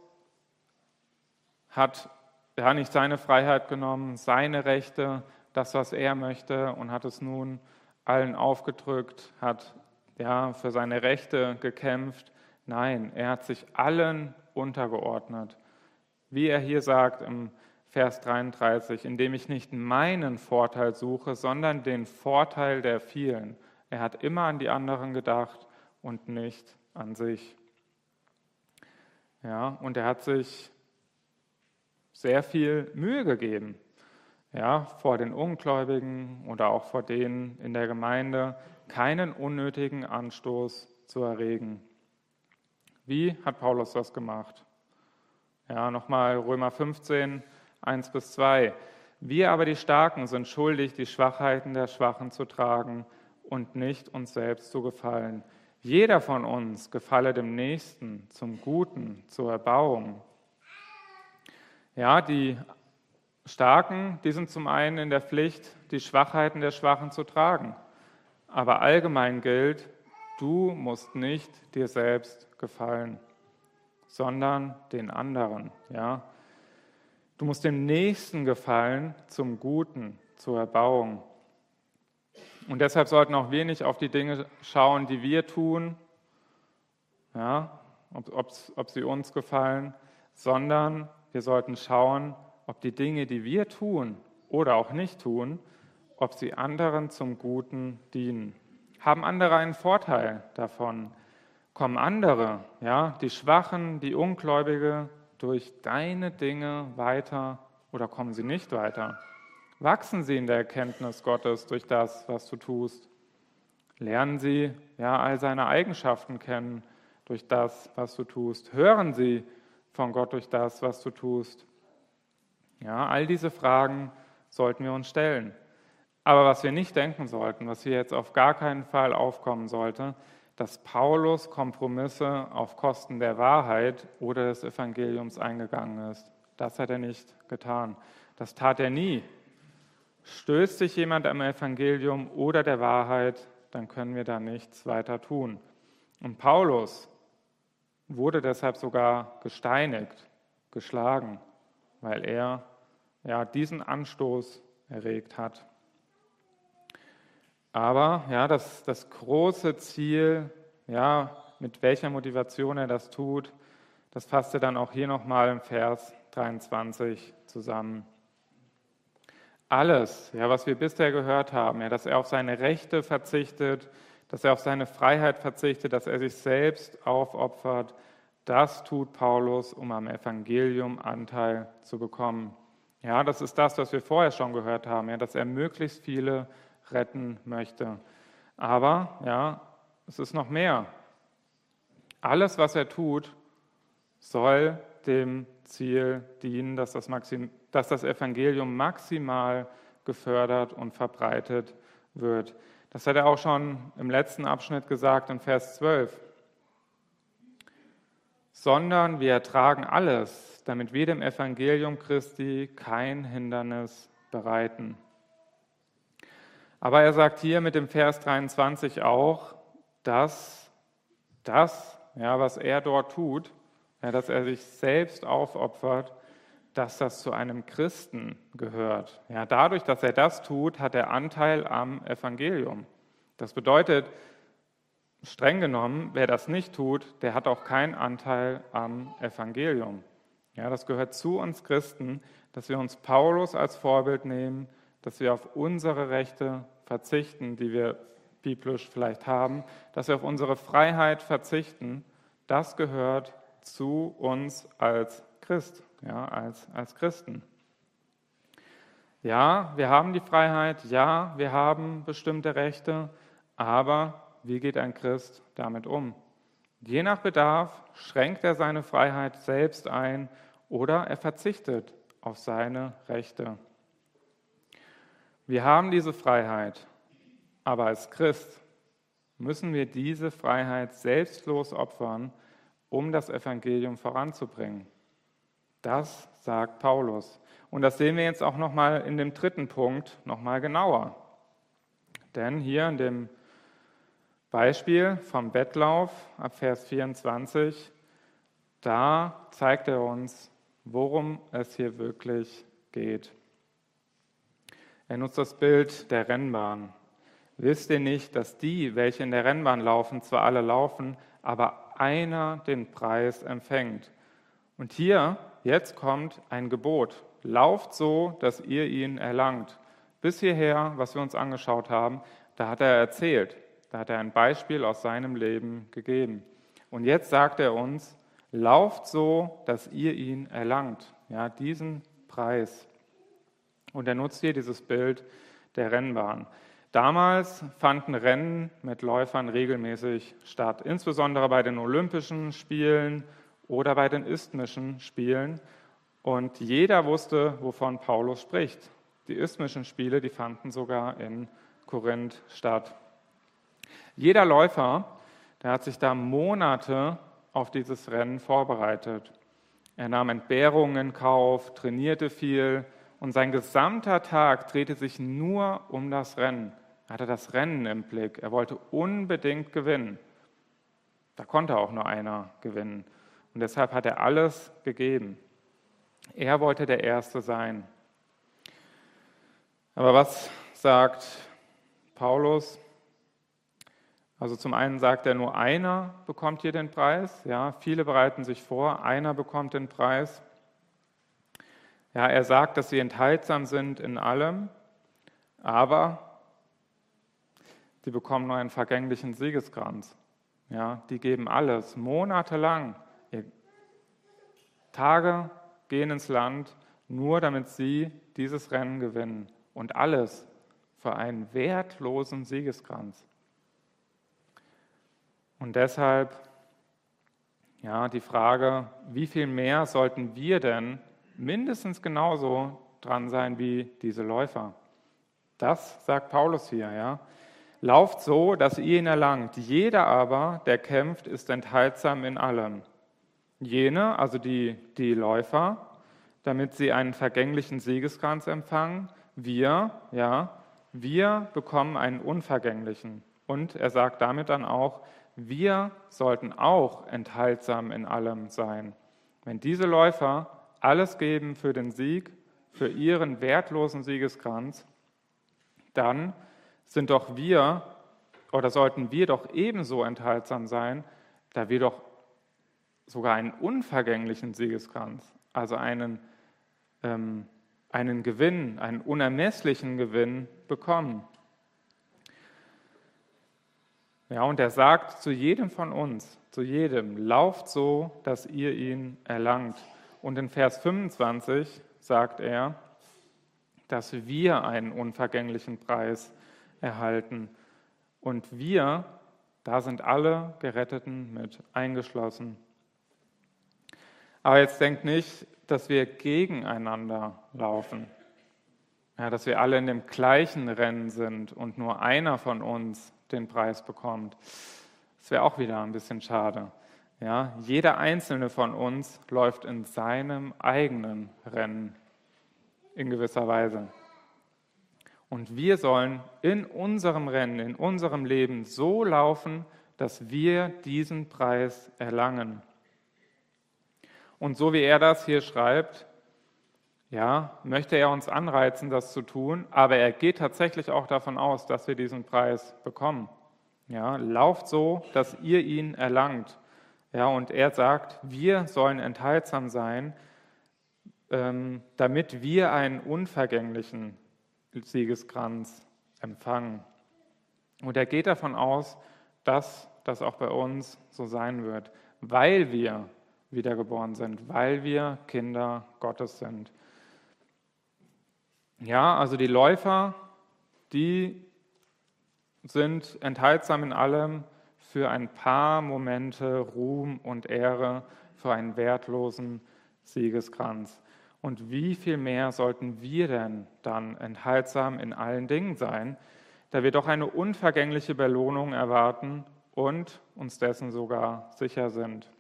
hat ja nicht seine Freiheit genommen, seine Rechte, das, was er möchte, und hat es nun allen aufgedrückt, hat ja für seine Rechte gekämpft. Nein, er hat sich allen untergeordnet. Wie er hier sagt im Vers 33, indem ich nicht meinen Vorteil suche, sondern den Vorteil der vielen. Er hat immer an die anderen gedacht und nicht an sich. Ja, und er hat sich sehr viel Mühe gegeben, ja, vor den Ungläubigen oder auch vor denen in der Gemeinde, keinen unnötigen Anstoß zu erregen. Wie hat Paulus das gemacht? Ja, nochmal Römer 15, 1 bis 2. Wir aber die Starken sind schuldig, die Schwachheiten der Schwachen zu tragen und nicht uns selbst zu gefallen. Jeder von uns gefalle dem Nächsten zum Guten, zur Erbauung. Ja, die Starken, die sind zum einen in der Pflicht, die Schwachheiten der Schwachen zu tragen. Aber allgemein gilt, du musst nicht dir selbst gefallen, sondern den anderen. Ja? Du musst dem Nächsten gefallen zum Guten, zur Erbauung. Und deshalb sollten auch wir nicht auf die Dinge schauen, die wir tun, ja, ob, ob, ob sie uns gefallen, sondern wir sollten schauen, ob die Dinge, die wir tun oder auch nicht tun, ob sie anderen zum Guten dienen. Haben andere einen Vorteil davon? Kommen andere, ja, die Schwachen, die Ungläubige, durch deine Dinge weiter oder kommen sie nicht weiter? Wachsen sie in der Erkenntnis Gottes durch das, was du tust? Lernen sie ja all seine Eigenschaften kennen durch das, was du tust? Hören sie von Gott durch das, was du tust? Ja, all diese Fragen sollten wir uns stellen. Aber was wir nicht denken sollten, was hier jetzt auf gar keinen Fall aufkommen sollte, dass Paulus Kompromisse auf Kosten der Wahrheit oder des Evangeliums eingegangen ist. Das hat er nicht getan. Das tat er nie. Stößt sich jemand am Evangelium oder der Wahrheit, dann können wir da nichts weiter tun. Und Paulus wurde deshalb sogar gesteinigt, geschlagen, weil er ja, diesen Anstoß erregt hat. Aber ja, das, das große Ziel, ja, mit welcher Motivation er das tut, das fasst er dann auch hier nochmal im Vers 23 zusammen. Alles, ja, was wir bisher gehört haben, ja, dass er auf seine Rechte verzichtet, dass er auf seine Freiheit verzichtet, dass er sich selbst aufopfert, das tut Paulus, um am Evangelium Anteil zu bekommen. Ja, das ist das, was wir vorher schon gehört haben, ja, dass er möglichst viele retten möchte. Aber ja, es ist noch mehr. Alles, was er tut, soll dem Ziel dienen, dass das, Maxim, dass das Evangelium maximal gefördert und verbreitet wird. Das hat er auch schon im letzten Abschnitt gesagt in Vers 12. Sondern wir ertragen alles, damit wir dem Evangelium Christi kein Hindernis bereiten. Aber er sagt hier mit dem Vers 23 auch, dass das, ja, was er dort tut, ja, dass er sich selbst aufopfert, dass das zu einem Christen gehört. Ja, dadurch, dass er das tut, hat er Anteil am Evangelium. Das bedeutet, streng genommen, wer das nicht tut, der hat auch keinen Anteil am Evangelium. Ja, das gehört zu uns Christen, dass wir uns Paulus als Vorbild nehmen, dass wir auf unsere Rechte verzichten, die wir biblisch vielleicht haben, dass wir auf unsere Freiheit verzichten, das gehört zu uns als Christ, ja, als, als Christen. Ja, wir haben die Freiheit, ja, wir haben bestimmte Rechte, aber wie geht ein Christ damit um? Je nach Bedarf schränkt er seine Freiheit selbst ein oder er verzichtet auf seine Rechte. Wir haben diese Freiheit, aber als Christ müssen wir diese Freiheit selbstlos opfern, um das Evangelium voranzubringen. Das sagt Paulus. Und das sehen wir jetzt auch nochmal in dem dritten Punkt nochmal genauer. Denn hier in dem Beispiel vom Bettlauf ab Vers 24, da zeigt er uns, worum es hier wirklich geht. Er nutzt das Bild der Rennbahn. Wisst ihr nicht, dass die, welche in der Rennbahn laufen, zwar alle laufen, aber einer den Preis empfängt? Und hier, jetzt kommt ein Gebot. lauft so, dass ihr ihn erlangt. Bis hierher, was wir uns angeschaut haben, da hat er erzählt, da hat er ein Beispiel aus seinem Leben gegeben. Und jetzt sagt er uns, lauft so, dass ihr ihn erlangt, ja, diesen Preis. Und er nutzt hier dieses Bild der Rennbahn. Damals fanden Rennen mit Läufern regelmäßig statt, insbesondere bei den Olympischen Spielen oder bei den Isthmischen Spielen. Und jeder wusste, wovon Paulus spricht. Die Isthmischen Spiele, die fanden sogar in Korinth statt. Jeder Läufer, der hat sich da Monate auf dieses Rennen vorbereitet. Er nahm Entbehrungen in Kauf, trainierte viel und sein gesamter Tag drehte sich nur um das Rennen. Er hatte das Rennen im Blick. Er wollte unbedingt gewinnen. Da konnte auch nur einer gewinnen. Und deshalb hat er alles gegeben. Er wollte der Erste sein. Aber was sagt Paulus? Also zum einen sagt er, nur einer bekommt hier den Preis. Ja, viele bereiten sich vor, einer bekommt den Preis. Ja, er sagt, dass sie enthaltsam sind in allem, aber sie bekommen nur einen vergänglichen Siegeskranz. Ja, die geben alles, monatelang. Tage gehen ins Land, nur damit sie dieses Rennen gewinnen. Und alles für einen wertlosen Siegeskranz. Und deshalb, ja, die Frage, wie viel mehr sollten wir denn mindestens genauso dran sein wie diese Läufer? Das sagt Paulus hier, ja. Lauft so, dass ihr ihn erlangt. Jeder aber, der kämpft, ist enthaltsam in allem. Jene, also die, die Läufer, damit sie einen vergänglichen Siegeskranz empfangen. Wir, ja, wir bekommen einen unvergänglichen. Und er sagt damit dann auch, wir sollten auch enthaltsam in allem sein. Wenn diese Läufer alles geben für den Sieg, für ihren wertlosen Siegeskranz, dann sind doch wir oder sollten wir doch ebenso enthaltsam sein, da wir doch sogar einen unvergänglichen Siegeskranz, also einen, ähm, einen Gewinn, einen unermesslichen Gewinn bekommen. Ja, und er sagt zu jedem von uns, zu jedem, lauft so, dass ihr ihn erlangt. Und in Vers 25 sagt er, dass wir einen unvergänglichen Preis erhalten. Und wir, da sind alle Geretteten mit eingeschlossen. Aber jetzt denkt nicht, dass wir gegeneinander laufen. Ja, dass wir alle in dem gleichen Rennen sind und nur einer von uns den Preis bekommt. Das wäre auch wieder ein bisschen schade. Ja, jeder einzelne von uns läuft in seinem eigenen Rennen in gewisser Weise. Und wir sollen in unserem Rennen, in unserem Leben so laufen, dass wir diesen Preis erlangen. Und so wie er das hier schreibt, ja, möchte er uns anreizen, das zu tun, aber er geht tatsächlich auch davon aus, dass wir diesen Preis bekommen. Ja, lauft so, dass ihr ihn erlangt. Ja, und er sagt, wir sollen enthaltsam sein, ähm, damit wir einen unvergänglichen Siegeskranz empfangen. Und er geht davon aus, dass das auch bei uns so sein wird, weil wir wiedergeboren sind, weil wir Kinder Gottes sind. Ja, also die Läufer, die sind enthaltsam in allem für ein paar Momente Ruhm und Ehre, für einen wertlosen Siegeskranz. Und wie viel mehr sollten wir denn dann enthaltsam in allen Dingen sein, da wir doch eine unvergängliche Belohnung erwarten und uns dessen sogar sicher sind.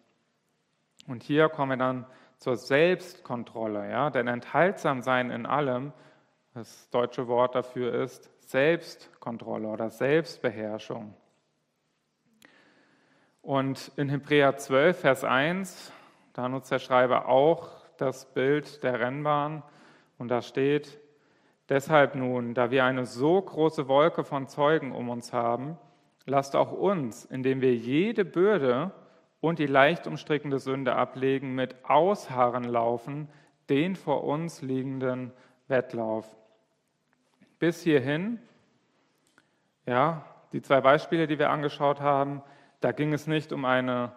Und hier kommen wir dann zur Selbstkontrolle, ja, denn enthaltsam sein in allem das deutsche Wort dafür ist Selbstkontrolle oder Selbstbeherrschung. Und in Hebräer 12, Vers 1, da nutzt der Schreiber auch das Bild der Rennbahn und da steht, deshalb nun, da wir eine so große Wolke von Zeugen um uns haben, lasst auch uns, indem wir jede Bürde und die leicht umstrickende Sünde ablegen, mit Ausharren laufen, den vor uns liegenden Wettlauf. Bis hierhin, ja, die zwei Beispiele, die wir angeschaut haben, da ging es nicht um eine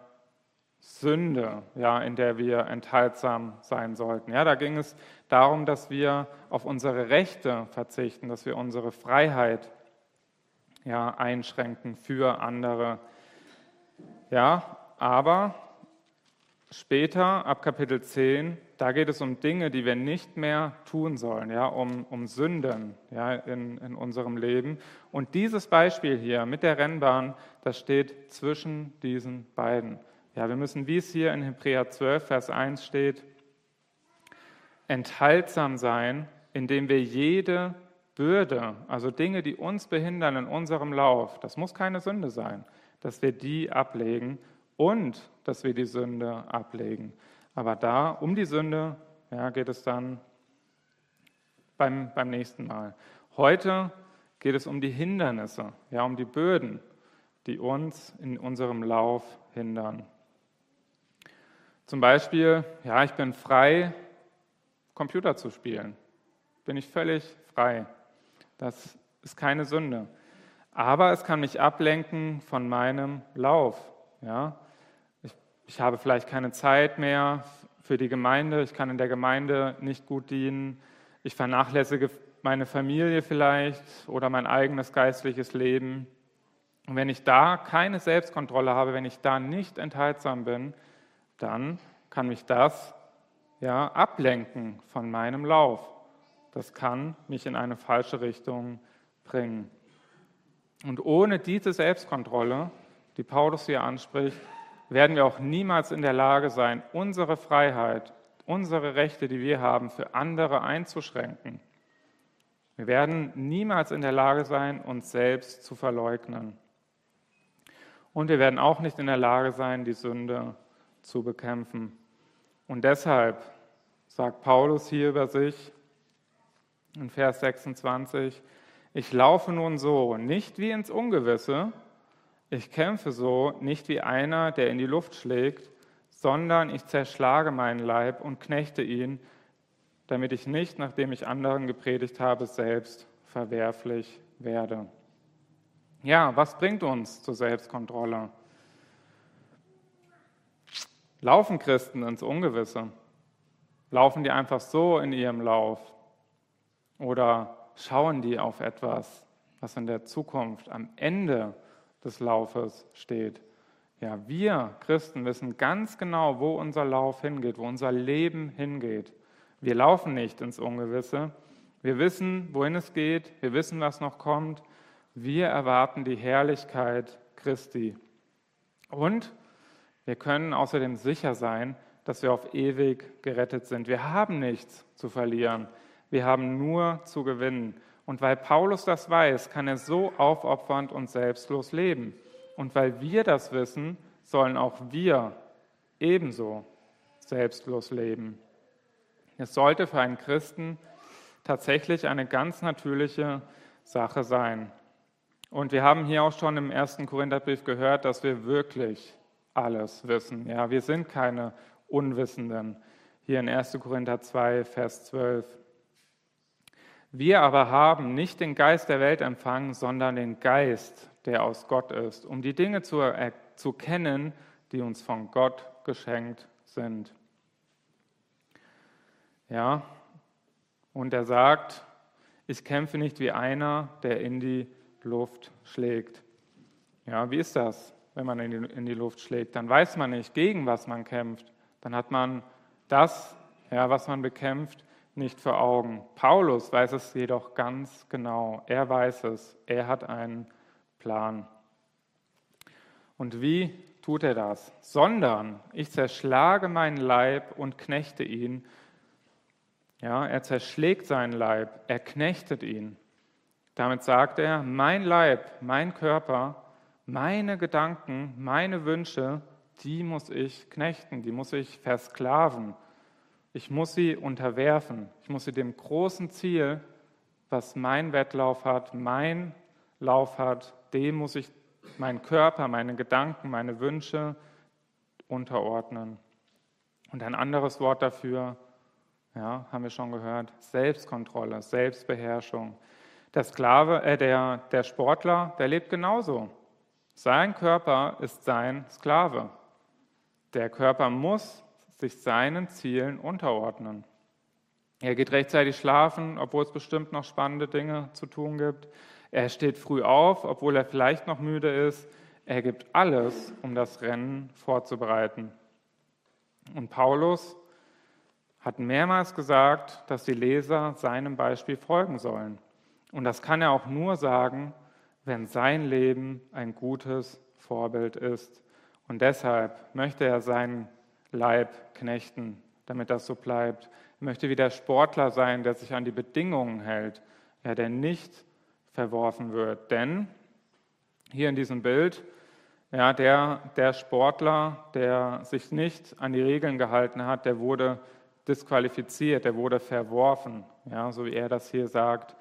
Sünde, ja, in der wir enthaltsam sein sollten. Ja, da ging es darum, dass wir auf unsere Rechte verzichten, dass wir unsere Freiheit ja, einschränken für andere. Ja, aber später, ab Kapitel 10, da geht es um Dinge, die wir nicht mehr tun sollen, ja, um, um Sünden ja, in, in unserem Leben. Und dieses Beispiel hier mit der Rennbahn, das steht zwischen diesen beiden. Ja, wir müssen, wie es hier in Hebräer 12, Vers 1 steht, enthaltsam sein, indem wir jede Bürde, also Dinge, die uns behindern in unserem Lauf, das muss keine Sünde sein, dass wir die ablegen und dass wir die Sünde ablegen. Aber da, um die Sünde, ja, geht es dann beim, beim nächsten Mal. Heute geht es um die Hindernisse, ja, um die Böden, die uns in unserem Lauf hindern. Zum Beispiel, ja, ich bin frei, Computer zu spielen. Bin ich völlig frei. Das ist keine Sünde. Aber es kann mich ablenken von meinem Lauf. Ja? Ich, habe vielleicht keine Zeit mehr für die Gemeinde. Ich kann in der Gemeinde nicht gut dienen. Ich vernachlässige meine Familie vielleicht oder mein eigenes geistliches Leben. Und wenn ich da keine Selbstkontrolle habe, wenn ich da nicht enthaltsam bin, dann kann mich das ja, ablenken von meinem Lauf. Das kann mich in eine falsche Richtung bringen. Und ohne diese Selbstkontrolle, die Paulus hier anspricht, werden wir auch niemals in der Lage sein, unsere Freiheit, unsere Rechte, die wir haben, für andere einzuschränken. Wir werden niemals in der Lage sein, uns selbst zu verleugnen. Und wir werden auch nicht in der Lage sein, die Sünde zu bekämpfen. Und deshalb sagt Paulus hier über sich in Vers 26, ich laufe nun so, nicht wie ins Ungewisse, ich kämpfe so, nicht wie einer, der in die Luft schlägt, sondern ich zerschlage meinen Leib und knechte ihn, damit ich nicht, nachdem ich anderen gepredigt habe, selbst verwerflich werde. Ja, was bringt uns zur Selbstkontrolle? Laufen Christen ins Ungewisse? Laufen die einfach so in ihrem Lauf? Oder schauen die auf etwas, was in der Zukunft am Ende des Laufes steht? Ja, wir Christen wissen ganz genau, wo unser Lauf hingeht, wo unser Leben hingeht. Wir laufen nicht ins Ungewisse. Wir wissen, wohin es geht. Wir wissen, was noch kommt. Wir erwarten die Herrlichkeit Christi. Und wir können außerdem sicher sein, dass wir auf ewig gerettet sind. Wir haben nichts zu verlieren. Wir haben nur zu gewinnen. Und weil Paulus das weiß, kann er so aufopfernd und selbstlos leben. Und weil wir das wissen, sollen auch wir ebenso selbstlos leben. Es sollte für einen Christen tatsächlich eine ganz natürliche Sache sein. Und wir haben hier auch schon im ersten Korintherbrief gehört, dass wir wirklich alles wissen. Ja, wir sind keine Unwissenden. Hier in 1. Korinther 2, Vers 12. Wir aber haben nicht den Geist der Welt empfangen, sondern den Geist, der aus Gott ist, um die Dinge zu, zu kennen, die uns von Gott geschenkt sind. Ja, und er sagt, ich kämpfe nicht wie einer, der in die Luft schlägt. Ja, wie ist das? wenn man in die, in die Luft schlägt. Dann weiß man nicht, gegen was man kämpft. Dann hat man das, ja, was man bekämpft, nicht vor Augen. Paulus weiß es jedoch ganz genau. Er weiß es. Er hat einen Plan. Und wie tut er das? Sondern ich zerschlage meinen Leib und knechte ihn. Ja, er zerschlägt seinen Leib, er knechtet ihn. Damit sagt er, mein Leib, mein Körper meine Gedanken, meine Wünsche, die muss ich knechten, die muss ich versklaven. Ich muss sie unterwerfen. Ich muss sie dem großen Ziel, was mein Wettlauf hat, mein Lauf hat, dem muss ich meinen Körper, meine Gedanken, meine Wünsche unterordnen. Und ein anderes Wort dafür, ja, haben wir schon gehört, Selbstkontrolle, Selbstbeherrschung. Der Sklave, äh, der, der Sportler, der lebt genauso. Sein Körper ist sein Sklave. Der Körper muss sich seinen Zielen unterordnen. Er geht rechtzeitig schlafen, obwohl es bestimmt noch spannende Dinge zu tun gibt. Er steht früh auf, obwohl er vielleicht noch müde ist. Er gibt alles, um das Rennen vorzubereiten. Und Paulus hat mehrmals gesagt, dass die Leser seinem Beispiel folgen sollen. Und das kann er auch nur sagen, wenn sein Leben ein gutes Vorbild ist. Und deshalb möchte er seinen Leib knechten, damit das so bleibt. Er möchte wie der Sportler sein, der sich an die Bedingungen hält, ja, der nicht verworfen wird. Denn hier in diesem Bild, ja, der, der Sportler, der sich nicht an die Regeln gehalten hat, der wurde disqualifiziert, der wurde verworfen, ja, so wie er das hier sagt,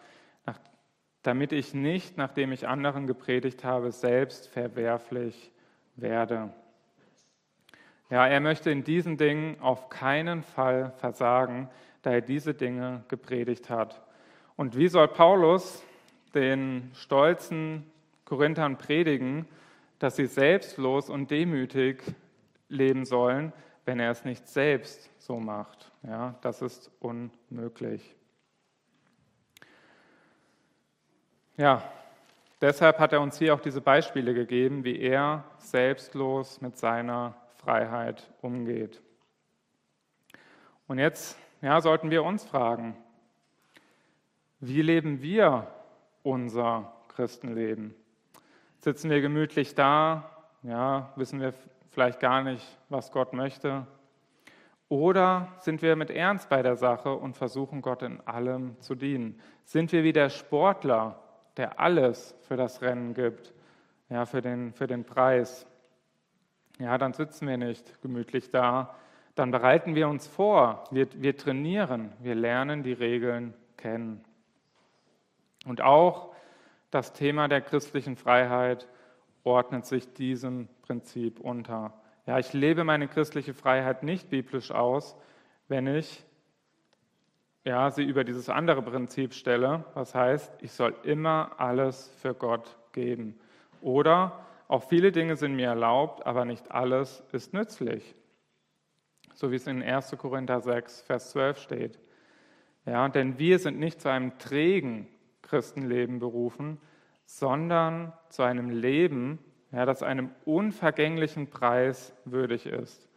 nach, damit ich nicht, nachdem ich anderen gepredigt habe, selbst verwerflich werde. Ja, er möchte in diesen Dingen auf keinen Fall versagen, da er diese Dinge gepredigt hat. Und wie soll Paulus den stolzen Korinthern predigen, dass sie selbstlos und demütig leben sollen, wenn er es nicht selbst so macht? Ja, das ist unmöglich. Ja, deshalb hat er uns hier auch diese Beispiele gegeben, wie er selbstlos mit seiner Freiheit umgeht. Und jetzt ja, sollten wir uns fragen, wie leben wir unser Christenleben? Sitzen wir gemütlich da, ja, wissen wir vielleicht gar nicht, was Gott möchte? Oder sind wir mit Ernst bei der Sache und versuchen Gott in allem zu dienen? Sind wir wie der Sportler, der alles für das Rennen gibt, ja, für den, für den Preis? Ja, dann sitzen wir nicht gemütlich da, dann bereiten wir uns vor, wir, wir trainieren, wir lernen die Regeln kennen. Und auch das Thema der christlichen Freiheit ordnet sich diesem Prinzip unter. Ja, ich lebe meine christliche Freiheit nicht biblisch aus, wenn ich ja, sie über dieses andere Prinzip stelle, was heißt, ich soll immer alles für Gott geben. Oder auch viele Dinge sind mir erlaubt, aber nicht alles ist nützlich. So wie es in 1. Korinther 6, Vers 12 steht. Ja, denn wir sind nicht zu einem trägen Christenleben berufen, sondern zu einem Leben, ja, das einem unvergänglichen Preis würdig ist.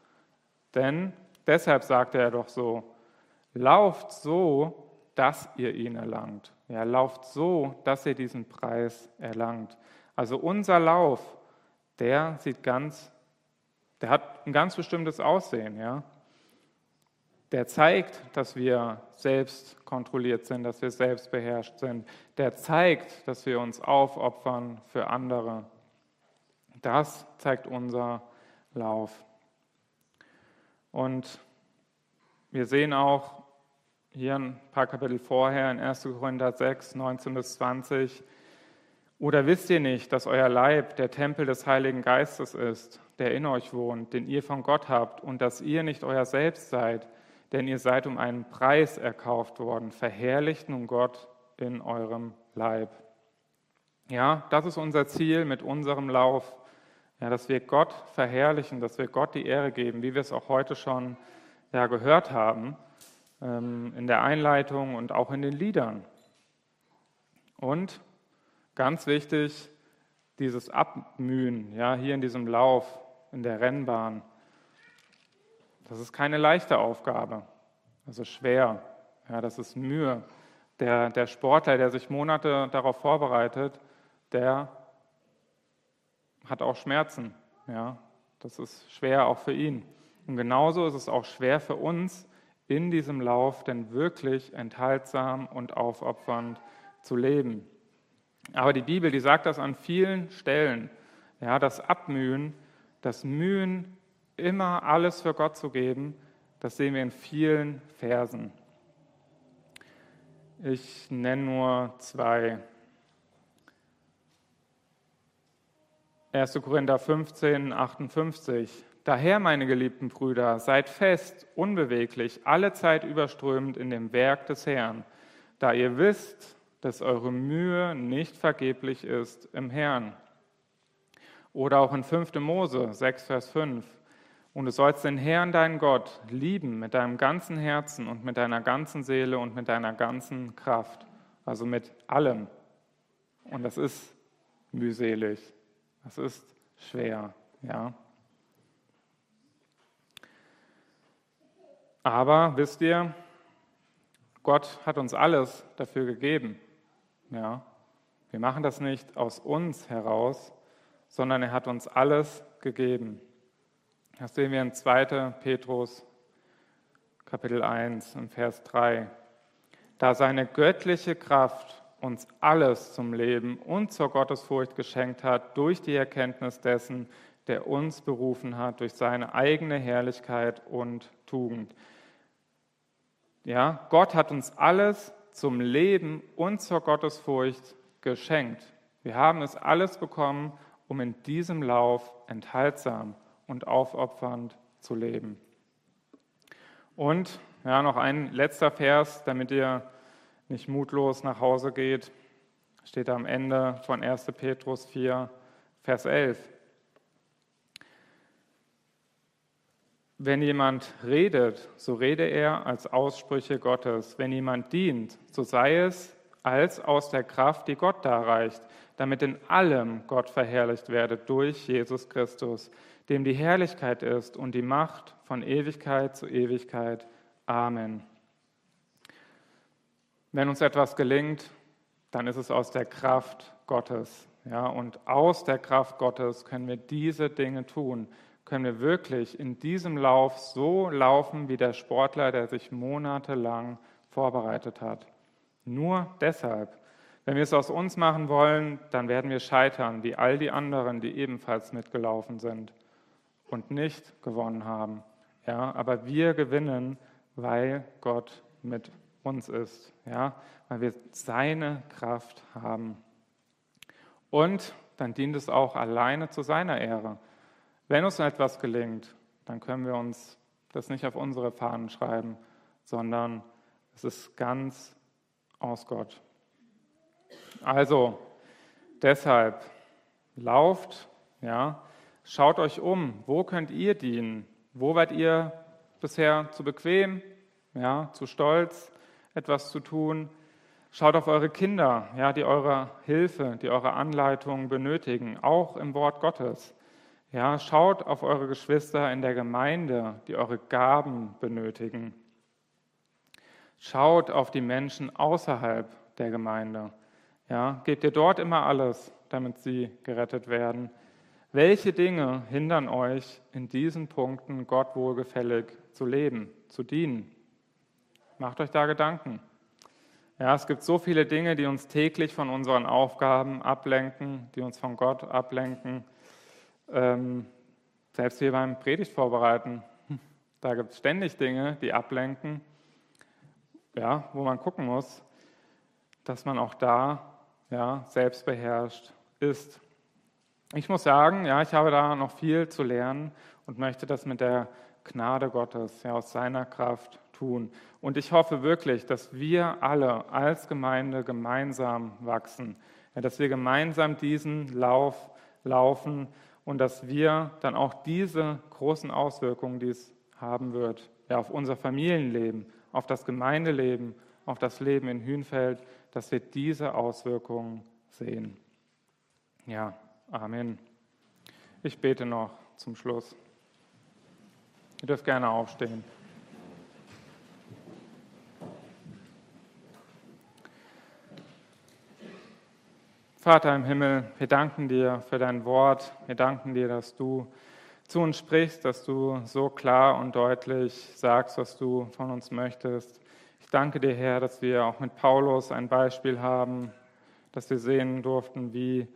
Denn deshalb sagte er doch so, lauft so, dass ihr ihn erlangt. Ja, lauft so, dass ihr diesen Preis erlangt. Also unser Lauf der sieht ganz, der hat ein ganz bestimmtes Aussehen, ja. Der zeigt, dass wir selbst kontrolliert sind, dass wir selbst beherrscht sind. Der zeigt, dass wir uns aufopfern für andere. Das zeigt unser Lauf. Und wir sehen auch hier ein paar Kapitel vorher in 1. Korinther 6, 19 bis 20, oder wisst ihr nicht, dass euer Leib der Tempel des Heiligen Geistes ist, der in euch wohnt, den ihr von Gott habt, und dass ihr nicht euer Selbst seid, denn ihr seid um einen Preis erkauft worden. Verherrlicht nun Gott in eurem Leib. Ja, das ist unser Ziel mit unserem Lauf, ja, dass wir Gott verherrlichen, dass wir Gott die Ehre geben, wie wir es auch heute schon ja, gehört haben ähm, in der Einleitung und auch in den Liedern. Und Ganz wichtig, dieses Abmühen, ja, hier in diesem Lauf, in der Rennbahn. Das ist keine leichte Aufgabe, also schwer, ja, das ist Mühe. Der, der Sportler, der sich Monate darauf vorbereitet, der hat auch Schmerzen. Ja, das ist schwer auch für ihn. Und genauso ist es auch schwer für uns, in diesem Lauf denn wirklich enthaltsam und aufopfernd zu leben. Aber die Bibel, die sagt das an vielen Stellen. Ja, das Abmühen, das Mühen, immer alles für Gott zu geben, das sehen wir in vielen Versen. Ich nenne nur zwei. 1. Korinther 15, 58. Daher, meine geliebten Brüder, seid fest, unbeweglich, alle Zeit überströmend in dem Werk des Herrn, da ihr wisst, dass eure Mühe nicht vergeblich ist im Herrn. Oder auch in 5. Mose 6, Vers 5. Und du sollst den Herrn, deinen Gott, lieben mit deinem ganzen Herzen und mit deiner ganzen Seele und mit deiner ganzen Kraft. Also mit allem. Und das ist mühselig. Das ist schwer, ja. Aber wisst ihr, Gott hat uns alles dafür gegeben. Ja. Wir machen das nicht aus uns heraus, sondern er hat uns alles gegeben. Das sehen wir in 2. Petrus Kapitel 1 im Vers 3. Da seine göttliche Kraft uns alles zum Leben und zur Gottesfurcht geschenkt hat durch die Erkenntnis dessen, der uns berufen hat durch seine eigene Herrlichkeit und Tugend. Ja, Gott hat uns alles zum Leben und zur Gottesfurcht geschenkt. Wir haben es alles bekommen, um in diesem Lauf enthaltsam und aufopfernd zu leben. Und ja, noch ein letzter Vers, damit ihr nicht mutlos nach Hause geht, steht am Ende von 1. Petrus 4, Vers 11. Wenn jemand redet, so rede er als Aussprüche Gottes. Wenn jemand dient, so sei es als aus der Kraft, die Gott darreicht, damit in allem Gott verherrlicht werde durch Jesus Christus, dem die Herrlichkeit ist und die Macht von Ewigkeit zu Ewigkeit. Amen. Wenn uns etwas gelingt, dann ist es aus der Kraft Gottes. Ja, und aus der Kraft Gottes können wir diese Dinge tun können wir wirklich in diesem Lauf so laufen wie der Sportler, der sich monatelang vorbereitet hat. Nur deshalb. Wenn wir es aus uns machen wollen, dann werden wir scheitern, wie all die anderen, die ebenfalls mitgelaufen sind und nicht gewonnen haben. Ja, aber wir gewinnen, weil Gott mit uns ist, ja, weil wir seine Kraft haben. Und dann dient es auch alleine zu seiner Ehre. Wenn uns etwas gelingt, dann können wir uns das nicht auf unsere Fahnen schreiben, sondern es ist ganz aus Gott. Also, deshalb, lauft, ja, schaut euch um, wo könnt ihr dienen? Wo wart ihr bisher zu bequem, ja, zu stolz, etwas zu tun? Schaut auf eure Kinder, ja, die eure Hilfe, die eure Anleitung benötigen, auch im Wort Gottes. Ja, schaut auf eure Geschwister in der Gemeinde, die eure Gaben benötigen. Schaut auf die Menschen außerhalb der Gemeinde. Ja, gebt ihr dort immer alles, damit sie gerettet werden. Welche Dinge hindern euch in diesen Punkten Gott wohlgefällig zu leben, zu dienen? Macht euch da Gedanken. Ja, es gibt so viele Dinge, die uns täglich von unseren Aufgaben ablenken, die uns von Gott ablenken. Ähm, selbst hier beim Predigt vorbereiten, da gibt es ständig Dinge, die ablenken, ja, wo man gucken muss, dass man auch da ja, selbstbeherrscht ist. Ich muss sagen, ja, ich habe da noch viel zu lernen und möchte das mit der Gnade Gottes, ja, aus seiner Kraft tun. Und ich hoffe wirklich, dass wir alle als Gemeinde gemeinsam wachsen, ja, dass wir gemeinsam diesen Lauf laufen und dass wir dann auch diese großen Auswirkungen, die es haben wird, ja, auf unser Familienleben, auf das Gemeindeleben, auf das Leben in Hünfeld, dass wir diese Auswirkungen sehen. Ja, Amen. Ich bete noch zum Schluss. Ihr dürft gerne aufstehen. Vater im Himmel, wir danken dir für dein Wort. Wir danken dir, dass du zu uns sprichst, dass du so klar und deutlich sagst, was du von uns möchtest. Ich danke dir, Herr, dass wir auch mit Paulus ein Beispiel haben, dass wir sehen durften, wie,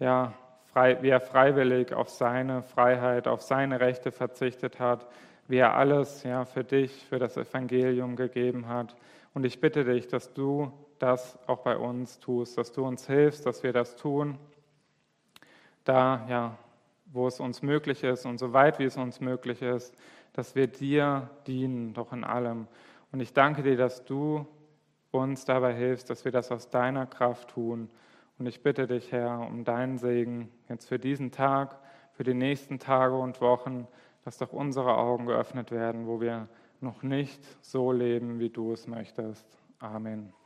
ja, frei, wie er freiwillig auf seine Freiheit, auf seine Rechte verzichtet hat, wie er alles ja, für dich, für das Evangelium gegeben hat. Und ich bitte dich, dass du das auch bei uns tust, dass du uns hilfst, dass wir das tun, da ja wo es uns möglich ist und so weit wie es uns möglich ist, dass wir dir dienen, doch in allem. Und ich danke dir, dass du uns dabei hilfst, dass wir das aus deiner Kraft tun. Und ich bitte dich, Herr, um deinen Segen jetzt für diesen Tag, für die nächsten Tage und Wochen, dass doch unsere Augen geöffnet werden, wo wir noch nicht so leben, wie du es möchtest. Amen.